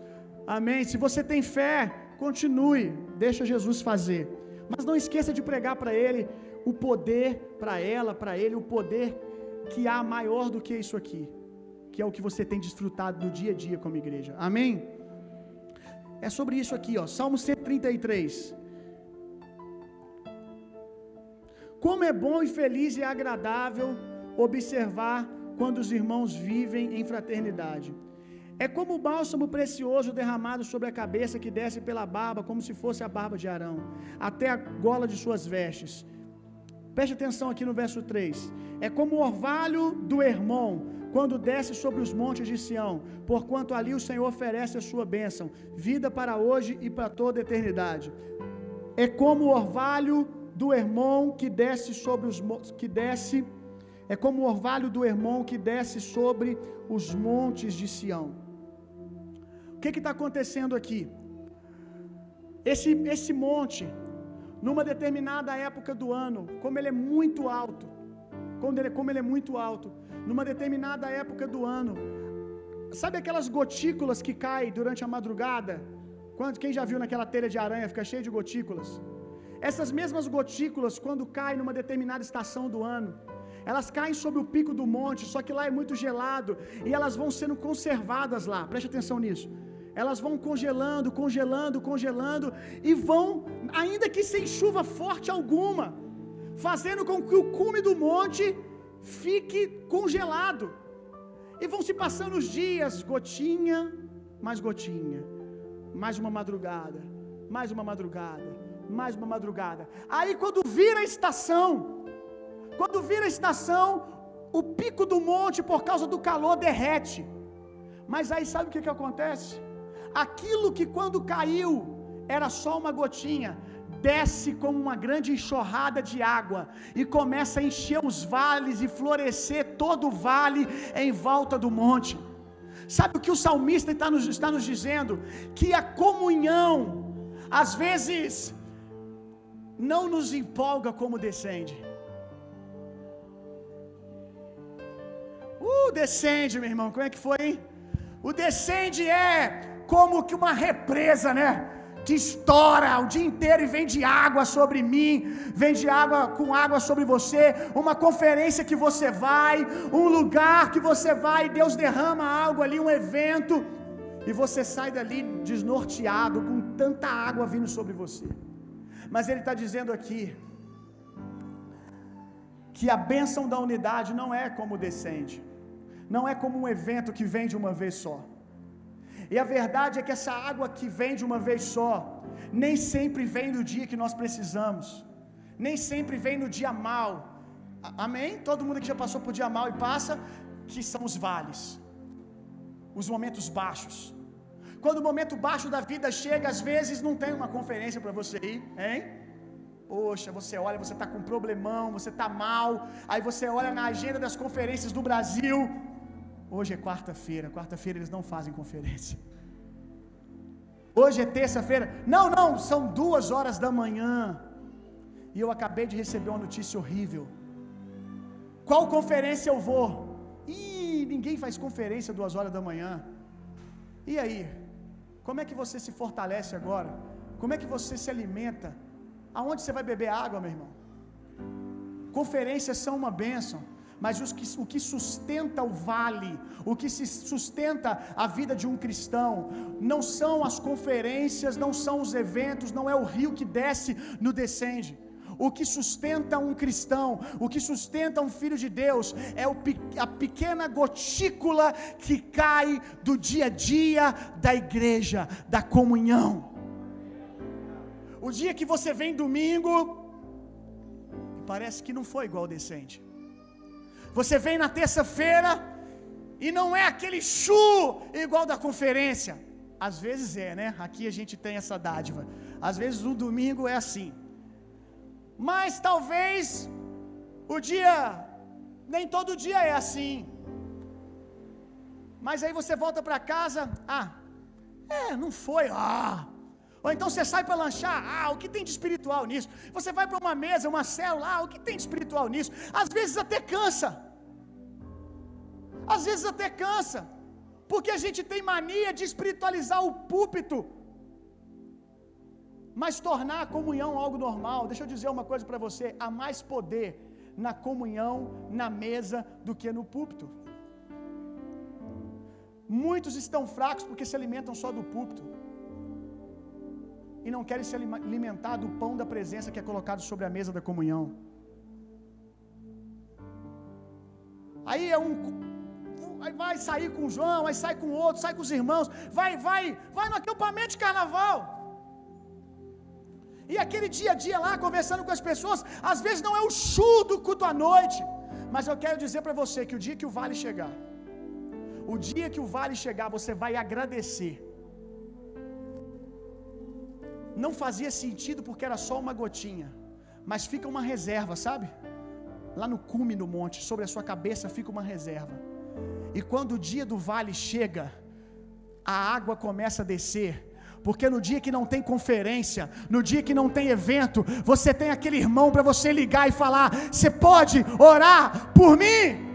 Amém. Se você tem fé, continue. Deixa Jesus fazer. Mas não esqueça de pregar para ele o poder, para ela, para ele, o poder que há maior do que isso aqui, que é o que você tem desfrutado no dia a dia como igreja. Amém? É sobre isso aqui, ó. Salmo 133. Como é bom e feliz e agradável observar quando os irmãos vivem em fraternidade. É como o bálsamo precioso derramado sobre a cabeça que desce pela barba, como se fosse a barba de Arão, até a gola de suas vestes. Preste atenção aqui no verso 3. É como o orvalho do Hermon, quando desce sobre os montes de Sião, porquanto ali o Senhor oferece a sua bênção, vida para hoje e para toda a eternidade. É como o orvalho do irmão que desce sobre os que desce é como o orvalho do irmão que desce sobre os montes de Sião. O que está acontecendo aqui? Esse, esse monte, numa determinada época do ano, como ele é muito alto, como ele, como ele é muito alto, numa determinada época do ano, sabe aquelas gotículas que caem durante a madrugada? Quando, quem já viu naquela telha de aranha fica cheio de gotículas? Essas mesmas gotículas, quando caem numa determinada estação do ano, elas caem sobre o pico do monte, só que lá é muito gelado e elas vão sendo conservadas lá. Preste atenção nisso. Elas vão congelando, congelando, congelando e vão, ainda que sem chuva forte alguma, fazendo com que o cume do monte fique congelado. E vão se passando os dias, gotinha, mais gotinha, mais uma madrugada, mais uma madrugada, mais uma madrugada. Aí quando vira a estação, quando vira a estação, o pico do monte, por causa do calor, derrete. Mas aí sabe o que, que acontece? Aquilo que quando caiu era só uma gotinha, desce como uma grande enxurrada de água e começa a encher os vales e florescer todo o vale em volta do monte. Sabe o que o salmista está nos, está nos dizendo? Que a comunhão, às vezes, não nos empolga como descende. Uh, descende, meu irmão, como é que foi, hein? O descende é como que uma represa, né? Que estoura o dia inteiro e vem de água sobre mim, vem de água com água sobre você, uma conferência que você vai, um lugar que você vai, Deus derrama algo ali, um evento, e você sai dali desnorteado, com tanta água vindo sobre você. Mas ele está dizendo aqui que a bênção da unidade não é como descende, não é como um evento que vem de uma vez só. E a verdade é que essa água que vem de uma vez só, nem sempre vem no dia que nós precisamos, nem sempre vem no dia mal. Amém? Todo mundo que já passou por dia mal e passa, que são os vales, os momentos baixos. Quando o momento baixo da vida chega, às vezes não tem uma conferência para você ir, hein? Poxa, você olha, você está com um problemão, você está mal, aí você olha na agenda das conferências do Brasil, Hoje é quarta-feira, quarta-feira eles não fazem conferência. Hoje é terça-feira, não, não, são duas horas da manhã. E eu acabei de receber uma notícia horrível. Qual conferência eu vou? Ih, ninguém faz conferência duas horas da manhã. E aí? Como é que você se fortalece agora? Como é que você se alimenta? Aonde você vai beber água, meu irmão? Conferências são uma bênção mas que, o que sustenta o vale, o que se sustenta a vida de um cristão, não são as conferências, não são os eventos, não é o rio que desce no descende. O que sustenta um cristão, o que sustenta um filho de Deus, é o, a pequena gotícula que cai do dia a dia da igreja, da comunhão. O dia que você vem domingo, parece que não foi igual decente. Você vem na terça-feira e não é aquele chu igual da conferência. Às vezes é, né? Aqui a gente tem essa dádiva. Às vezes o domingo é assim. Mas talvez o dia, nem todo dia é assim. Mas aí você volta para casa, ah, é, não foi, ah. Ou então você sai para lanchar, ah, o que tem de espiritual nisso? Você vai para uma mesa, uma célula, ah, o que tem de espiritual nisso? Às vezes até cansa. Às vezes até cansa, porque a gente tem mania de espiritualizar o púlpito, mas tornar a comunhão algo normal. Deixa eu dizer uma coisa para você: há mais poder na comunhão, na mesa, do que no púlpito. Muitos estão fracos porque se alimentam só do púlpito e não querem se alimentar do pão da presença que é colocado sobre a mesa da comunhão. Aí é um aí vai sair com João, aí sai com outro, sai com os irmãos, vai, vai, vai no acampamento de carnaval. E aquele dia a dia lá, conversando com as pessoas, às vezes não é o chu do culto à noite, mas eu quero dizer para você que o dia que o vale chegar, O dia que o vale chegar, você vai agradecer. Não fazia sentido porque era só uma gotinha, mas fica uma reserva, sabe? Lá no cume do monte, sobre a sua cabeça fica uma reserva. E quando o dia do vale chega, a água começa a descer, porque no dia que não tem conferência, no dia que não tem evento, você tem aquele irmão para você ligar e falar: "Você pode orar por mim?"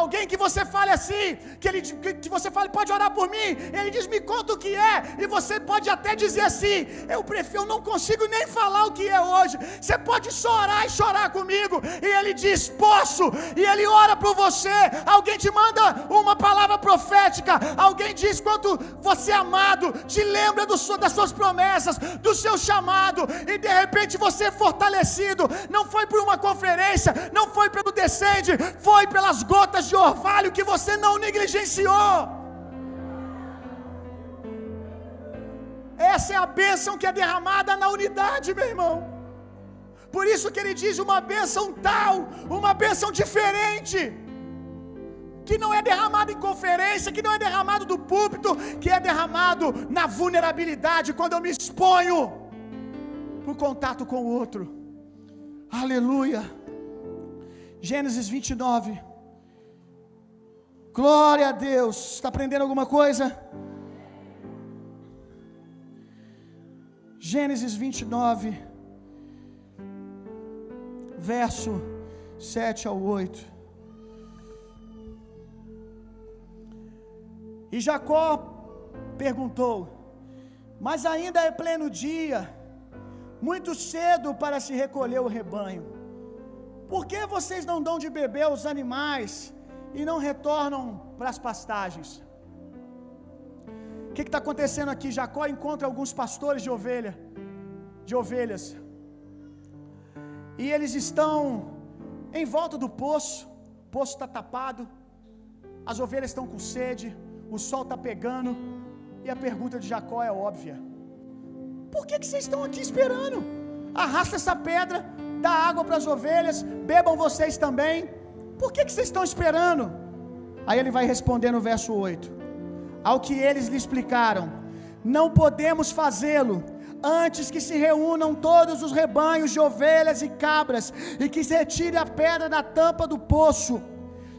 Alguém que você fale assim, que, ele, que você fale, pode orar por mim. Ele diz, me conta o que é. E você pode até dizer assim: eu prefiro, eu não consigo nem falar o que é hoje. Você pode só orar e chorar comigo. E ele diz, posso. E ele ora por você. Alguém te manda uma palavra profética. Alguém diz quanto você é amado, te lembra do, das suas promessas, do seu chamado. E de repente você é fortalecido. Não foi por uma conferência, não foi pelo descende, foi pelas gotas de orvalho que você não negligenciou. Essa é a bênção que é derramada na unidade, meu irmão. Por isso que ele diz uma bênção tal, uma bênção diferente, que não é derramado em conferência, que não é derramado do púlpito, que é derramado na vulnerabilidade, quando eu me exponho por contato com o outro. Aleluia. Gênesis 29. Glória a Deus. Está aprendendo alguma coisa? Gênesis 29, verso 7 ao 8. E Jacó perguntou: Mas ainda é pleno dia, muito cedo para se recolher o rebanho. Por que vocês não dão de beber aos animais e não retornam para as pastagens? O que está acontecendo aqui? Jacó encontra alguns pastores de ovelha, de ovelhas, e eles estão em volta do poço. O poço está tapado, as ovelhas estão com sede, o sol está pegando, e a pergunta de Jacó é óbvia: Por que, que vocês estão aqui esperando? Arrasta essa pedra, dá água para as ovelhas, bebam vocês também. Por que, que vocês estão esperando? Aí ele vai responder no verso 8: Ao que eles lhe explicaram, não podemos fazê-lo antes que se reúnam todos os rebanhos de ovelhas e cabras e que se retire a pedra da tampa do poço.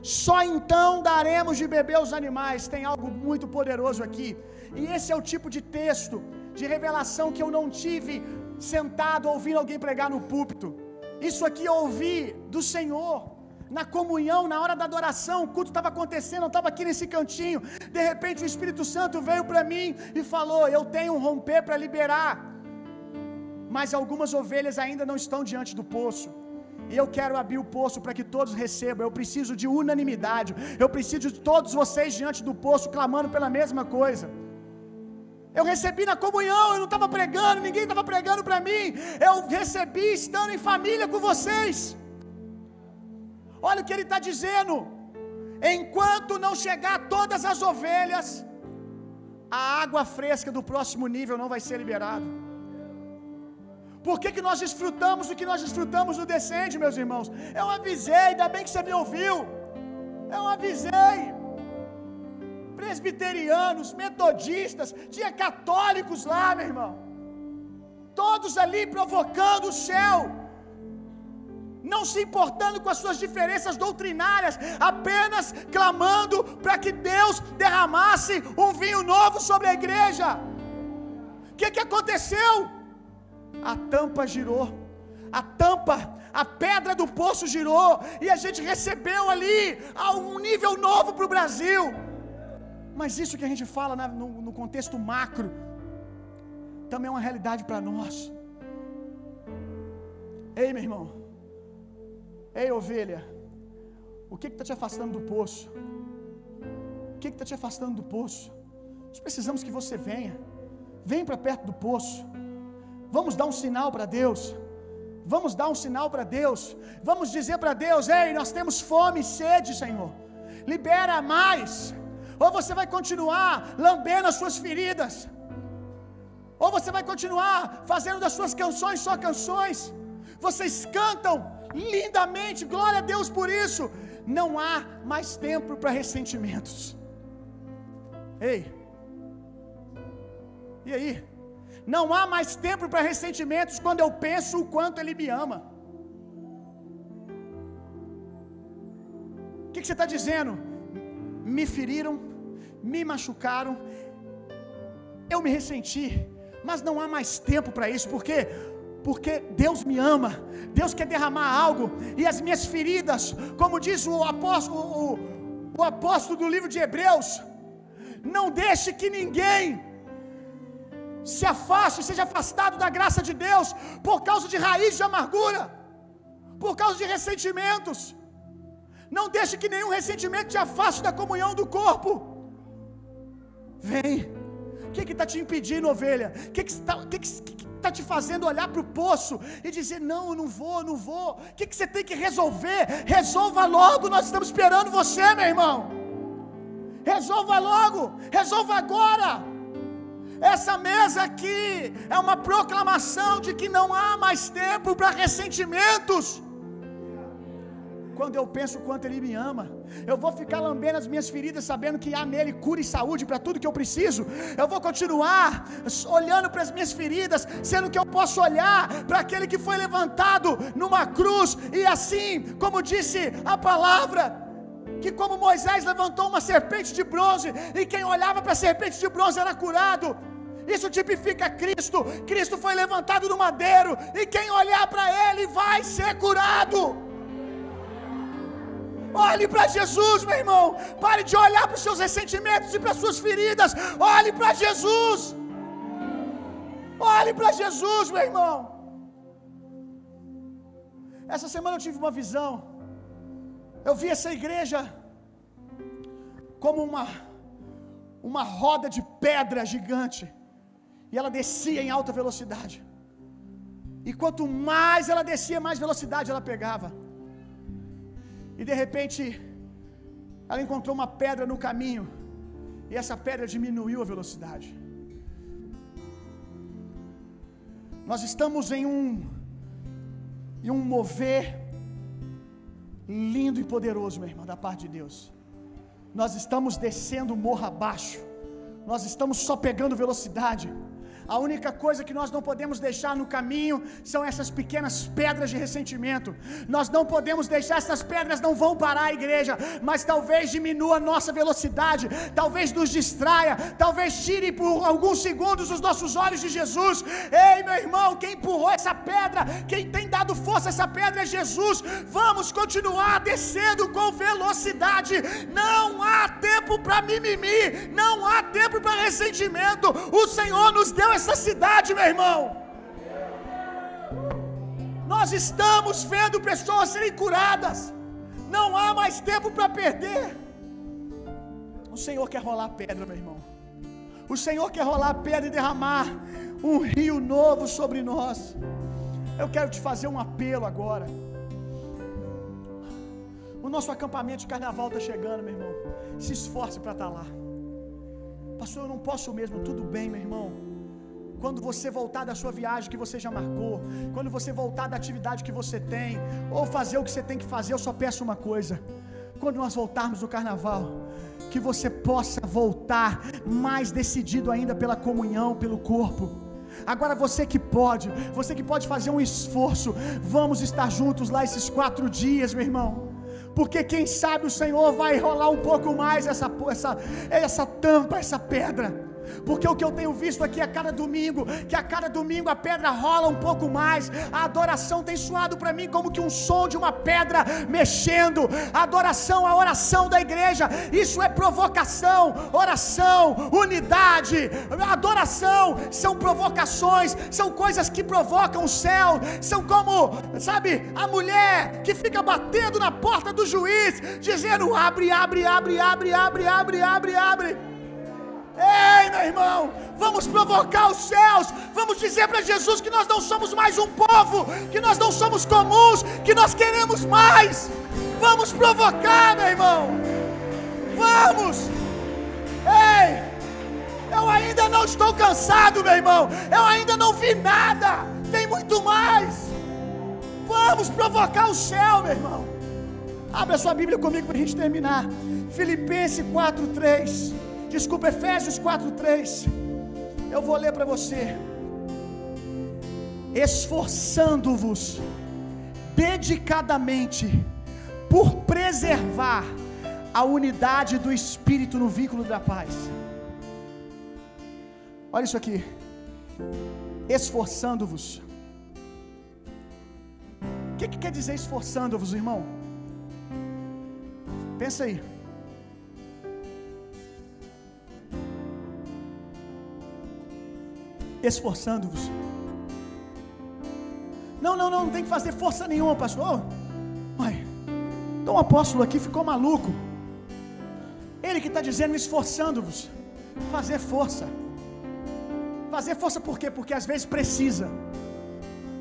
Só então daremos de beber aos animais. Tem algo muito poderoso aqui. E esse é o tipo de texto de revelação que eu não tive sentado ouvindo alguém pregar no púlpito. Isso aqui eu ouvi do Senhor na comunhão, na hora da adoração, o culto estava acontecendo, eu estava aqui nesse cantinho. De repente o Espírito Santo veio para mim e falou: Eu tenho um romper para liberar. Mas algumas ovelhas ainda não estão diante do poço. E eu quero abrir o poço para que todos recebam. Eu preciso de unanimidade. Eu preciso de todos vocês diante do poço clamando pela mesma coisa. Eu recebi na comunhão, eu não estava pregando, ninguém estava pregando para mim. Eu recebi estando em família com vocês. Olha o que ele está dizendo. Enquanto não chegar todas as ovelhas, a água fresca do próximo nível não vai ser liberada. Por que, que nós desfrutamos do que nós desfrutamos no descende, meus irmãos? Eu avisei, ainda bem que você me ouviu. Eu avisei. Presbiterianos, metodistas, tinha católicos lá, meu irmão. Todos ali provocando o céu não se importando com as suas diferenças doutrinárias, apenas clamando para que Deus derramasse um vinho novo sobre a igreja. O que, que aconteceu? A tampa girou, a tampa, a pedra do poço girou, e a gente recebeu ali um nível novo para o Brasil. Mas isso que a gente fala no, no contexto macro, também é uma realidade para nós. Ei, meu irmão. Ei, ovelha, o que está te afastando do poço? O que está te afastando do poço? Nós precisamos que você venha. Venha para perto do poço. Vamos dar um sinal para Deus. Vamos dar um sinal para Deus. Vamos dizer para Deus: Ei, nós temos fome e sede, Senhor. Libera mais. Ou você vai continuar lambendo as suas feridas. Ou você vai continuar fazendo das suas canções só canções. Vocês cantam lindamente, glória a Deus por isso. Não há mais tempo para ressentimentos. Ei, e aí? Não há mais tempo para ressentimentos quando eu penso o quanto Ele me ama. O que, que você está dizendo? Me feriram, me machucaram, eu me ressenti, mas não há mais tempo para isso, porque porque Deus me ama, Deus quer derramar algo, e as minhas feridas, como diz o apóstolo, o, o apóstolo do livro de Hebreus, não deixe que ninguém se afaste, seja afastado da graça de Deus por causa de raiz de amargura, por causa de ressentimentos. Não deixe que nenhum ressentimento te afaste da comunhão do corpo. Vem. Que está te impedindo, ovelha? O que está que que, que tá te fazendo olhar para o poço e dizer: Não, eu não vou, não vou? O que, que você tem que resolver? Resolva logo, nós estamos esperando você, meu irmão. Resolva logo, resolva agora. Essa mesa aqui é uma proclamação de que não há mais tempo para ressentimentos. Quando eu penso quanto Ele me ama, eu vou ficar lambendo as minhas feridas, sabendo que há nele cura e saúde para tudo que eu preciso. Eu vou continuar olhando para as minhas feridas, sendo que eu posso olhar para aquele que foi levantado numa cruz, e assim, como disse a palavra, que como Moisés levantou uma serpente de bronze, e quem olhava para a serpente de bronze era curado. Isso tipifica Cristo. Cristo foi levantado do madeiro, e quem olhar para ele vai ser curado. Olhe para Jesus, meu irmão. Pare de olhar para os seus ressentimentos e para as suas feridas. Olhe para Jesus. Olhe para Jesus, meu irmão. Essa semana eu tive uma visão. Eu vi essa igreja como uma uma roda de pedra gigante. E ela descia em alta velocidade. E quanto mais ela descia, mais velocidade ela pegava. E de repente, ela encontrou uma pedra no caminho. E essa pedra diminuiu a velocidade. Nós estamos em um em um mover lindo e poderoso, meu irmão, da parte de Deus. Nós estamos descendo morro abaixo. Nós estamos só pegando velocidade. A única coisa que nós não podemos deixar no caminho são essas pequenas pedras de ressentimento. Nós não podemos deixar essas pedras não vão parar a igreja, mas talvez diminua a nossa velocidade, talvez nos distraia, talvez tire por alguns segundos os nossos olhos de Jesus. Ei, meu irmão, quem empurrou essa pedra, quem tem dado força a essa pedra é Jesus. Vamos continuar descendo com velocidade. Não há tempo para mimimi, não há tempo para ressentimento. O Senhor nos deu essa cidade, meu irmão. Nós estamos vendo pessoas serem curadas. Não há mais tempo para perder. O Senhor quer rolar pedra, meu irmão. O Senhor quer rolar pedra e derramar um rio novo sobre nós. Eu quero te fazer um apelo agora. O nosso acampamento de carnaval está chegando, meu irmão. Se esforce para estar tá lá. Pastor, eu não posso mesmo. Tudo bem, meu irmão. Quando você voltar da sua viagem que você já marcou, quando você voltar da atividade que você tem, ou fazer o que você tem que fazer, eu só peço uma coisa. Quando nós voltarmos do carnaval, que você possa voltar mais decidido ainda pela comunhão, pelo corpo. Agora você que pode, você que pode fazer um esforço, vamos estar juntos lá esses quatro dias, meu irmão. Porque quem sabe o Senhor vai enrolar um pouco mais essa, essa, essa tampa, essa pedra porque o que eu tenho visto aqui a cada domingo, que a cada domingo a pedra rola um pouco mais, a adoração tem suado para mim como que um som de uma pedra mexendo. A adoração, a oração da igreja, isso é provocação, oração, unidade, adoração são provocações, são coisas que provocam o céu, são como, sabe, a mulher que fica batendo na porta do juiz, dizendo: abre, abre, abre, abre, abre, abre, abre, abre. Ei, meu irmão, vamos provocar os céus, vamos dizer para Jesus que nós não somos mais um povo, que nós não somos comuns, que nós queremos mais. Vamos provocar, meu irmão. Vamos. Ei, eu ainda não estou cansado, meu irmão. Eu ainda não vi nada. Tem muito mais. Vamos provocar o céu, meu irmão. Abra sua Bíblia comigo para a gente terminar. Filipenses 4:3. Desculpa, Efésios 4:3. Eu vou ler para você. Esforçando-vos dedicadamente por preservar a unidade do espírito no vínculo da paz. Olha isso aqui. Esforçando-vos. O que, que quer dizer esforçando-vos, irmão? Pensa aí. Esforçando-vos. Não, não, não, não tem que fazer força nenhuma, pastor. Ai, então o apóstolo aqui ficou maluco. Ele que está dizendo esforçando-vos. Fazer força. Fazer força por quê? Porque às vezes precisa.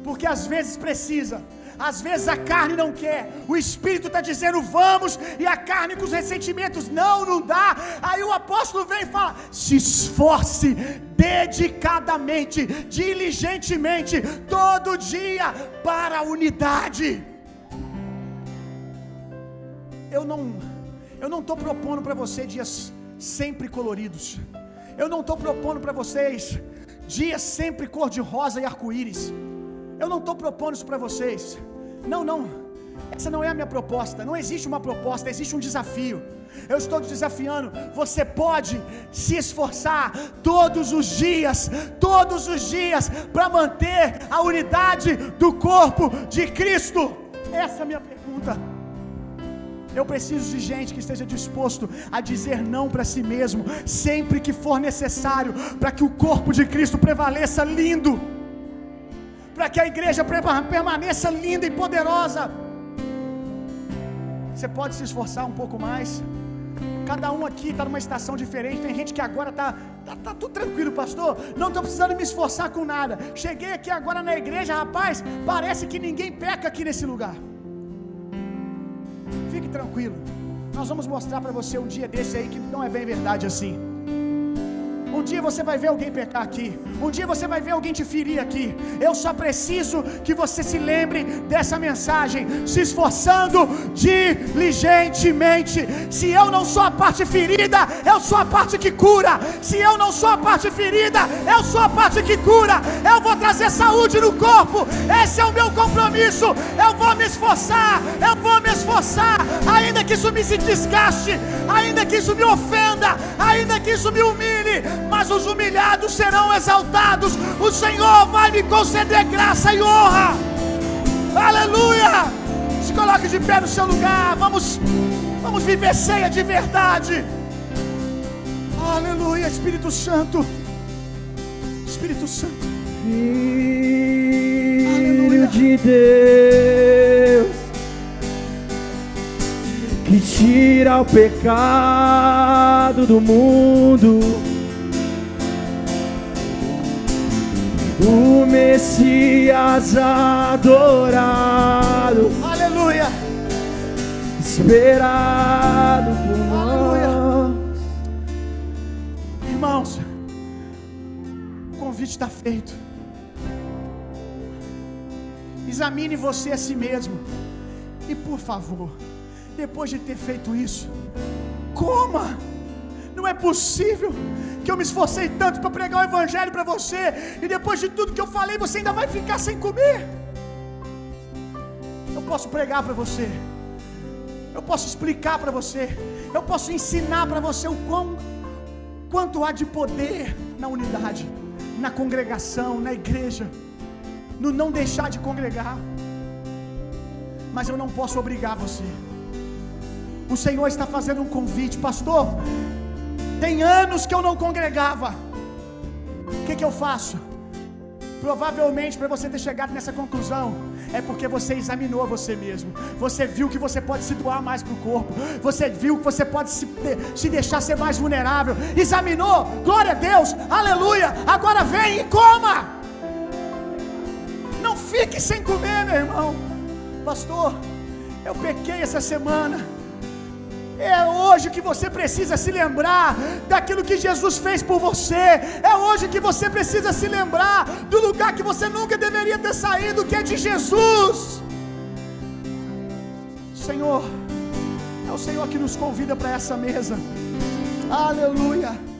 Porque às vezes precisa. Às vezes a carne não quer, o espírito está dizendo vamos, e a carne com os ressentimentos, não, não dá. Aí o apóstolo vem e fala: se esforce dedicadamente, diligentemente, todo dia, para a unidade. Eu não, eu não estou propondo para você dias sempre coloridos. Eu não estou propondo para vocês dias sempre cor-de-rosa e arco-íris. Eu não estou propondo isso para vocês. Não, não. Essa não é a minha proposta. Não existe uma proposta, existe um desafio. Eu estou te desafiando. Você pode se esforçar todos os dias, todos os dias, para manter a unidade do corpo de Cristo. Essa é a minha pergunta. Eu preciso de gente que esteja disposto a dizer não para si mesmo, sempre que for necessário, para que o corpo de Cristo prevaleça lindo, para que a igreja permaneça linda e poderosa. Você pode se esforçar um pouco mais. Cada um aqui está numa estação diferente. Tem gente que agora está tá, tá tudo tranquilo, pastor. Não estou precisando me esforçar com nada. Cheguei aqui agora na igreja, rapaz. Parece que ninguém peca aqui nesse lugar. Fique tranquilo. Nós vamos mostrar para você um dia desse aí que não é bem verdade assim. Um dia você vai ver alguém pecar aqui. Um dia você vai ver alguém te ferir aqui. Eu só preciso que você se lembre dessa mensagem, se esforçando diligentemente. Se eu não sou a parte ferida, eu sou a parte que cura. Se eu não sou a parte ferida, eu sou a parte que cura. Eu vou trazer saúde no corpo. Esse é o meu compromisso. Eu vou me esforçar. Eu vou me esforçar. Ainda que isso me desgaste, ainda que isso me ofenda, ainda que isso me humilhe mas os humilhados serão exaltados. O Senhor vai me conceder graça e honra. Aleluia! Se coloque de pé no seu lugar. Vamos, vamos viver ceia de verdade. Aleluia, Espírito Santo. Espírito Santo. Filho de Deus que tira o pecado do mundo. O Messias adorado, Aleluia. esperado por nós. Irmãos, o convite está feito. Examine você a si mesmo. E por favor, depois de ter feito isso, coma. Não é possível que eu me esforcei tanto para pregar o Evangelho para você, e depois de tudo que eu falei, você ainda vai ficar sem comer. Eu posso pregar para você, eu posso explicar para você, eu posso ensinar para você o quão, quanto há de poder na unidade, na congregação, na igreja, no não deixar de congregar, mas eu não posso obrigar você. O Senhor está fazendo um convite, pastor. Tem anos que eu não congregava. O que, que eu faço? Provavelmente para você ter chegado nessa conclusão é porque você examinou você mesmo. Você viu que você pode se doar mais para o corpo. Você viu que você pode se, se deixar ser mais vulnerável. Examinou, glória a Deus, aleluia. Agora vem e coma. Não fique sem comer, meu irmão. Pastor, eu pequei essa semana. É hoje que você precisa se lembrar daquilo que Jesus fez por você. É hoje que você precisa se lembrar do lugar que você nunca deveria ter saído, que é de Jesus. Senhor, é o Senhor que nos convida para essa mesa. Aleluia.